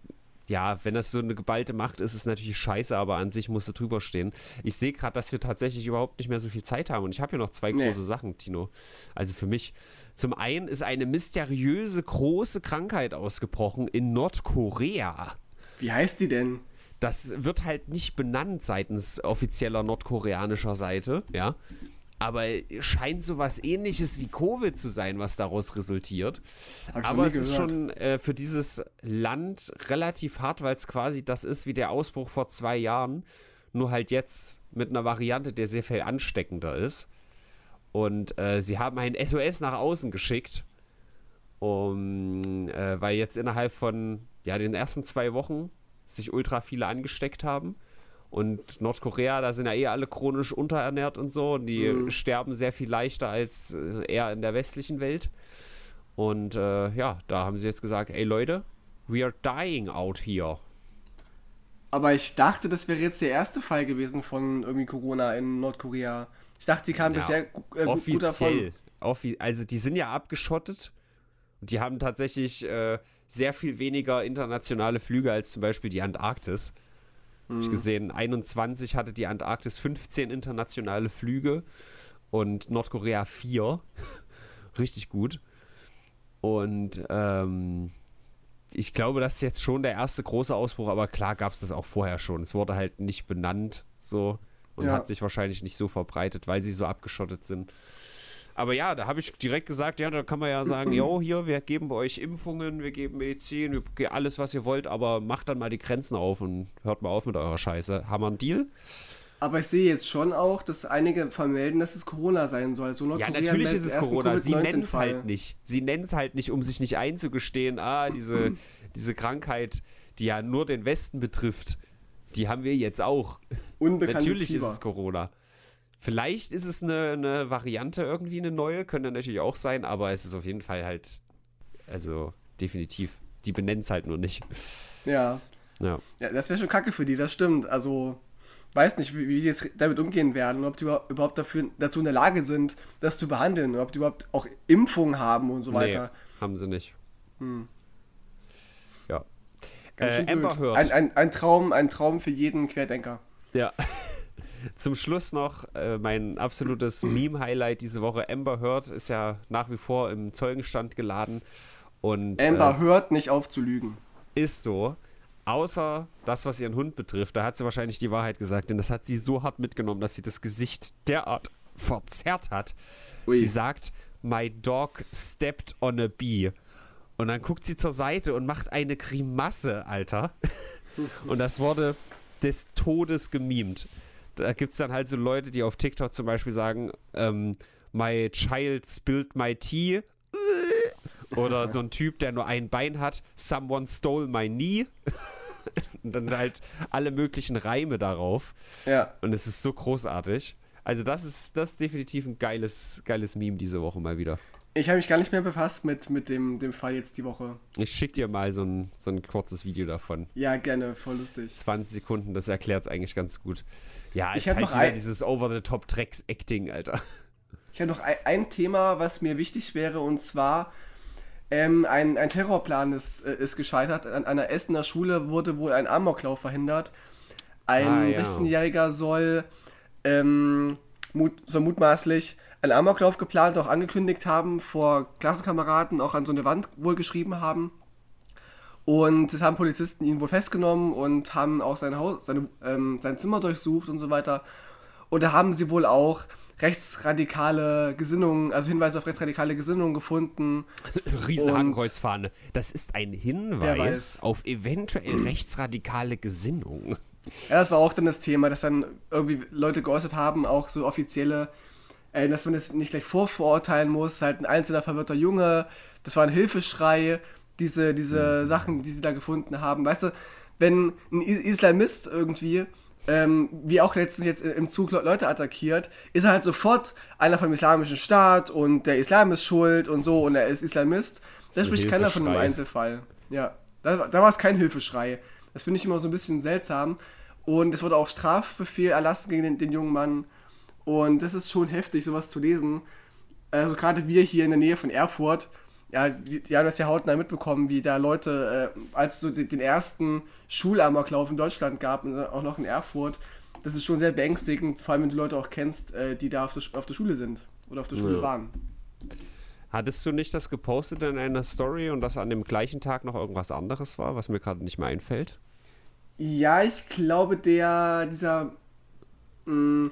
ja, wenn das so eine geballte Macht ist, ist es natürlich scheiße, aber an sich musst du drüber stehen. Ich sehe gerade, dass wir tatsächlich überhaupt nicht mehr so viel Zeit haben und ich habe hier noch zwei Nee. große Sachen, Tino. Also für mich. Zum einen ist eine mysteriöse große Krankheit ausgebrochen in Nordkorea. Wie heißt die denn? Das wird halt nicht benannt seitens offizieller nordkoreanischer Seite, ja. Aber scheint sowas ähnliches wie Covid zu sein, was daraus resultiert. Aber es ist gehört. schon äh, für dieses Land relativ hart, weil es quasi das ist wie der Ausbruch vor zwei Jahren, nur halt jetzt mit einer Variante, der sehr viel ansteckender ist. Und äh, sie haben ein SOS nach außen geschickt, um, äh, weil jetzt innerhalb von ja, den ersten zwei Wochen sich ultra viele angesteckt haben. Und Nordkorea, da sind ja eh alle chronisch unterernährt und so. Und die Mhm. sterben sehr viel leichter als äh, eher in der westlichen Welt. Und äh, ja, da haben sie jetzt gesagt, ey Leute, we are dying out here. Aber ich dachte, das wäre jetzt der erste Fall gewesen von irgendwie Corona in Nordkorea. Ich dachte, die kamen Ja, bisher äh, gut, gut davon. Offiziell. Offi also die sind ja abgeschottet. Und die haben tatsächlich äh, sehr viel weniger internationale Flüge als zum Beispiel die Antarktis. Hab Mhm. ich gesehen, 21 hatte die Antarktis 15 internationale Flüge und Nordkorea 4. *laughs* Richtig gut. Und ähm, ich glaube, das ist jetzt schon der erste große Ausbruch, aber klar gab es das auch vorher schon. Es wurde halt nicht benannt so und Ja. hat sich wahrscheinlich nicht so verbreitet, weil sie so abgeschottet sind. Aber ja, da habe ich direkt gesagt, ja, da kann man ja sagen, *clears throat* jo, hier, wir geben euch Impfungen, wir geben Medizin, wir alles, was ihr wollt, aber macht dann mal die Grenzen auf und hört mal auf mit eurer Scheiße. Haben wir einen Deal? Aber ich sehe jetzt schon auch, dass einige vermelden, dass es Corona sein soll. So Ja, natürlich ist es Corona. Sie nennen es Covid-19-Fall. halt nicht. Sie nennen es halt nicht, um sich nicht einzugestehen, ah, diese, *clears throat* diese Krankheit, die ja nur den Westen betrifft, die haben wir jetzt auch. Unbekanntes Natürlich ist Fieber. es Corona. Vielleicht ist es eine, eine Variante irgendwie, eine neue, könnte natürlich auch sein, aber es ist auf jeden Fall halt, also definitiv. Die benennen es halt nur nicht. Ja. Ja. ja, das wäre schon kacke für die, das stimmt. Also, weiß nicht, wie, wie die jetzt damit umgehen werden, ob die über- überhaupt dafür, dazu in der Lage sind, das zu behandeln, ob die überhaupt auch Impfungen haben und so weiter. Nee, haben sie nicht. Hm. Äh, Amber. Heard. Ein, ein, ein Traum, ein Traum für jeden Querdenker. Ja. *laughs* Zum Schluss noch äh, mein absolutes Meme-Highlight diese Woche. Amber Heard ist ja nach wie vor im Zeugenstand geladen. Und Amber äh, hört nicht auf zu lügen. ist so. Außer das, was ihren Hund betrifft, da hat sie wahrscheinlich die Wahrheit gesagt, denn das hat sie so hart mitgenommen, dass sie das Gesicht derart verzerrt hat. Ui. Sie sagt, My dog stepped on a bee. Und dann guckt sie zur Seite und macht eine Grimasse, Alter. *laughs* Und das wurde des Todes gemimt. Da gibt es dann halt so Leute, die auf TikTok zum Beispiel sagen, ähm, My child spilled my tea. *laughs* Oder so ein Typ, der nur ein Bein hat, Someone stole my knee. *laughs* Und dann halt alle möglichen Reime darauf. Ja. Und es ist so großartig. Also das ist, das ist definitiv ein geiles, geiles Meme diese Woche mal wieder. Ich habe mich gar nicht mehr befasst mit, mit dem, dem Fall jetzt die Woche. Ich schick dir mal so ein, so ein kurzes Video davon. Ja, gerne, voll lustig. 20 Sekunden, das erklärt es eigentlich ganz gut. Ja, Ich es ist hab halt noch wieder ein- dieses Over-the-Top-Tracks-Acting, Alter. Ich habe noch ein, ein Thema, was mir wichtig wäre, und zwar ähm, ein, ein Terrorplan ist, äh, ist gescheitert. An einer Essener Schule wurde wohl ein Amoklauf verhindert. Ein Ah, ja. 16-Jähriger soll, ähm, mut, soll mutmaßlich einen Amoklauf geplant, auch angekündigt haben, vor Klassenkameraden auch an so eine Wand wohl geschrieben haben. Und das haben Polizisten ihn wohl festgenommen und haben auch sein Haus, seine, ähm, sein Zimmer durchsucht und so weiter. Und da haben sie wohl auch rechtsradikale Gesinnungen, also Hinweise auf rechtsradikale Gesinnungen gefunden. *laughs* Riesenhakenkreuzfahne. Das ist ein Hinweis auf eventuell rechtsradikale Gesinnung. Ja, das war auch dann das Thema, dass dann irgendwie Leute geäußert haben, auch so offizielle, äh, dass man das nicht gleich vorverurteilen muss, halt ein einzelner verwirrter Junge, das war ein Hilfeschrei, diese, diese Sachen, die sie da gefunden haben. Weißt du, wenn ein Islamist irgendwie, ähm, wie auch letztens jetzt im Zug Le- Leute attackiert, ist er halt sofort einer vom islamischen Staat und der Islam ist schuld und so und er ist Islamist. Da So spricht keiner von einem. Einzelfall. Ja, da, da war es kein Hilfeschrei. Das finde ich immer so ein bisschen seltsam. Und es wurde auch Strafbefehl erlassen gegen den, den jungen Mann. Und das ist schon heftig, sowas zu lesen. Also gerade wir hier in der Nähe von Erfurt, ja, die, die haben das ja hautnah mitbekommen, wie da Leute, äh, als es so den, den ersten Schulamoklauf in Deutschland gab, auch noch in Erfurt, das ist schon sehr beängstigend, vor allem wenn du Leute auch kennst, äh, die da auf der, auf der Schule sind oder auf der Schule Ja. waren. Hattest du nicht das gepostet in einer Story und dass an dem gleichen Tag noch irgendwas anderes war, was mir gerade nicht mehr einfällt? Ja, ich glaube, der, dieser, mh,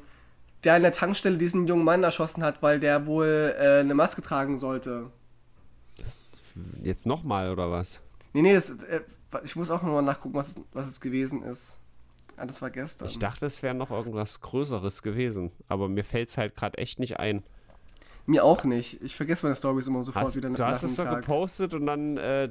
der an der Tankstelle diesen jungen Mann erschossen hat, weil der wohl äh, eine Maske tragen sollte. Jetzt nochmal oder was? Nee, nee, das, äh, ich muss auch nochmal nachgucken, was, was es gewesen ist. Ah, das war gestern. Ich dachte, es wäre noch irgendwas Größeres gewesen, aber mir fällt es halt gerade echt nicht ein. Mir auch nicht. Ich vergesse meine Stories immer sofort Hast, wieder du hast es so gepostet und dann äh,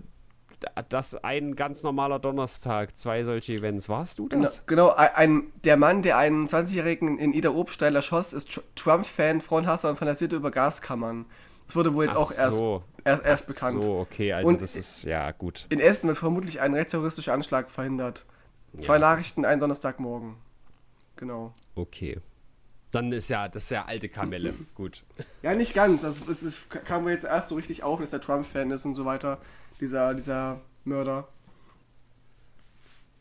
das ein ganz normaler Donnerstag, zwei solche Events. Warst du Genau, das? genau ein, ein, der Mann, der einen 20-Jährigen in Ida Obstein erschoss, ist Tr- Trump-Fan, Frauenhasser und fantasierte über Gaskammern. Das wurde wohl jetzt Ach auch erst, so. erst, erst Ach bekannt. So, okay, also Und- das ist ja gut. In Essen wird vermutlich ein rechtsterroristischer Anschlag verhindert. Zwei Ja. Nachrichten, ein Donnerstagmorgen. Genau. Okay. Dann ist ja, das ist ja alte Kamelle. *clears throat* Gut. Ja, nicht ganz. Also, es ist, kam mir jetzt erst so richtig auf, dass er Trump-Fan ist und so weiter. Dieser, dieser Mörder.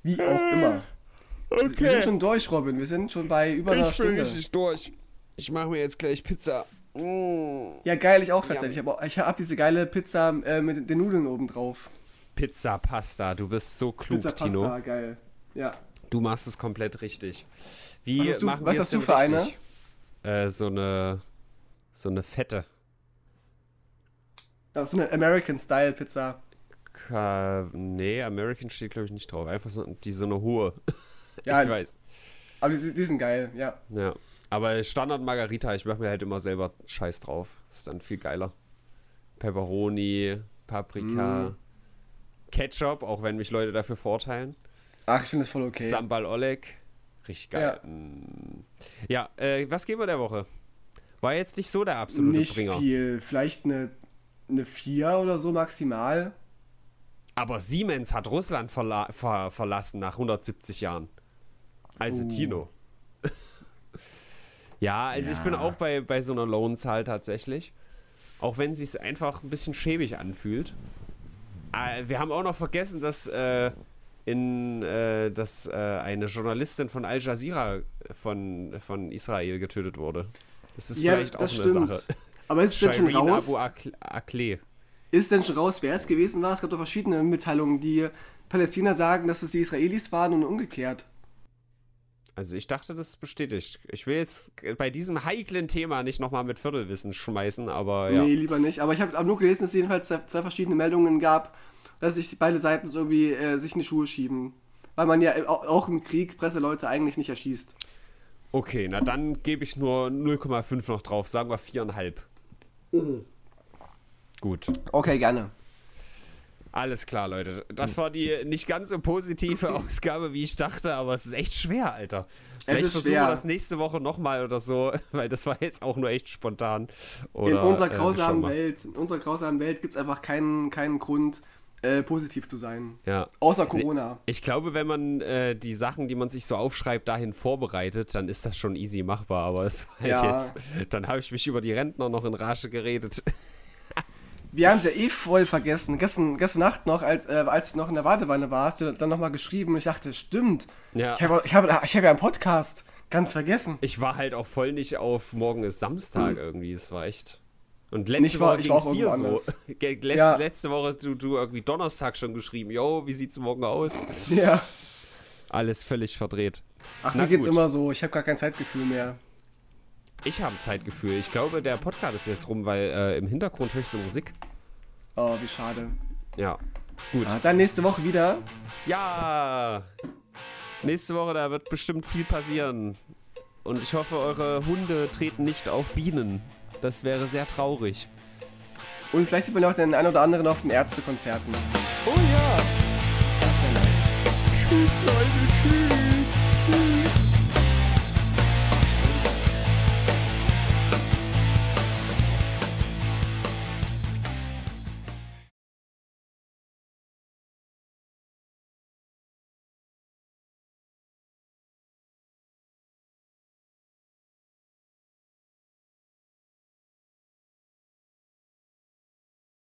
Wie auch immer. Wir sind schon durch, Robin. Wir sind schon bei über einer Stunde. durch. Ich mache mir jetzt gleich Pizza. Mm. Ja, geil, ich auch tatsächlich. Aber ich habe diese geile Pizza äh, mit den Nudeln oben drauf. Pizza, Pasta, du bist so klug, Pizza Pasta, Tino. geil. Ja. Du machst es komplett richtig. Wie Was hast du- machen was wir hast du für eine? richtig? Äh, so eine so eine fette. Das ist so eine American-Style-Pizza. Ka nee, American steht glaube ich nicht drauf. Einfach so die so eine hohe. *laughs* Ja, ich weiß. aber die, die sind geil, ja. Ja. Aber Standard Margarita, ich mache mir halt immer selber Scheiß drauf. Ist dann viel geiler. Pepperoni, Paprika, Mm. Ketchup, auch wenn mich Leute dafür vorteilen. Ach, ich finde das voll okay. Sambal Oleg. Richtig geil. Ja, ja äh, was geben wir der Woche? War jetzt nicht so der absolute Nicht Bringer. viel. Vielleicht eine, eine 4 oder so maximal. Aber Siemens hat Russland verla ver verlassen nach 170 Jahren. Also Uh. Tino. *laughs* ja, also ich bin Ja. auch bei, bei so einer Lohnzahl tatsächlich. Auch wenn sie es einfach ein bisschen schäbig anfühlt. Äh, wir haben auch noch vergessen, dass, äh, in, äh, dass äh, eine Journalistin von Al Jazeera von, von Israel getötet wurde. Das ist vielleicht auch eine Sache. Aber ist es denn schon raus? Abu Akle-. Ist denn schon raus, wer es gewesen war? Es gab doch verschiedene Mitteilungen, die Palästina sagen, dass es die Israelis waren und umgekehrt. Also ich dachte, das ist bestätigt. Ich will jetzt bei diesem heiklen Thema nicht nochmal mit Viertelwissen schmeißen, aber ja. Nee, lieber nicht. Aber ich habe nur gelesen, dass es jedenfalls zwei, zwei, verschiedene Meldungen gab, dass sich beide Seiten so irgendwie äh, sich in die Schuhe schieben. Weil man ja auch im Krieg Presseleute eigentlich nicht erschießt. Okay, na dann gebe ich nur 0,5 noch drauf, sagen wir 4,5. Mhm. Gut. Okay, gerne. Alles klar, Leute. Das war die nicht ganz so positive *laughs* Ausgabe, wie ich dachte, aber es ist echt schwer, Alter. Vielleicht es ist versuchen schwer. wir das nächste Woche nochmal oder so, *laughs* weil das war jetzt auch nur echt spontan. Oder, in unserer äh, grausamen äh, Welt, in unserer grausamen Welt gibt es einfach keinen, keinen Grund, äh, positiv zu sein. Ja. Außer Corona. Ich glaube, wenn man äh, die Sachen, die man sich so aufschreibt, dahin vorbereitet, dann ist das schon easy machbar. Aber es war halt ja. jetzt, dann habe ich mich über die Rentner noch in Rage geredet. *laughs* wir haben es ja eh voll vergessen. Gestern, gestern Nacht noch, als, äh, als ich noch in der Wartewanne war, hast du dann nochmal geschrieben und ich dachte, stimmt. Ja. Ich habe ich hab, ich hab ja einen Podcast. Ganz vergessen. Ich war halt auch voll nicht auf morgen ist Samstag mhm. irgendwie. Es war echt. Und letzte ich war, Woche ging es dir so. *laughs* Letz, ja. Letzte Woche du, du irgendwie Donnerstag schon geschrieben, yo, wie sieht's morgen aus? Ja. Alles völlig verdreht. Ach, Na mir geht's gut. immer so. Ich habe gar kein Zeitgefühl mehr. Ich habe Zeitgefühl. Ich glaube, der Podcast ist jetzt rum, weil äh, im Hintergrund höre ich so Musik. Oh, wie schade. Ja, gut. Ah, dann nächste Woche wieder. Ja. Nächste Woche, da wird bestimmt viel passieren. Und ich hoffe, eure Hunde treten nicht auf Bienen. Das wäre sehr traurig. Und vielleicht sieht man auch den einen oder anderen auf den Ärztekonzerten. Oh ja. Das wäre nice. Tschüss,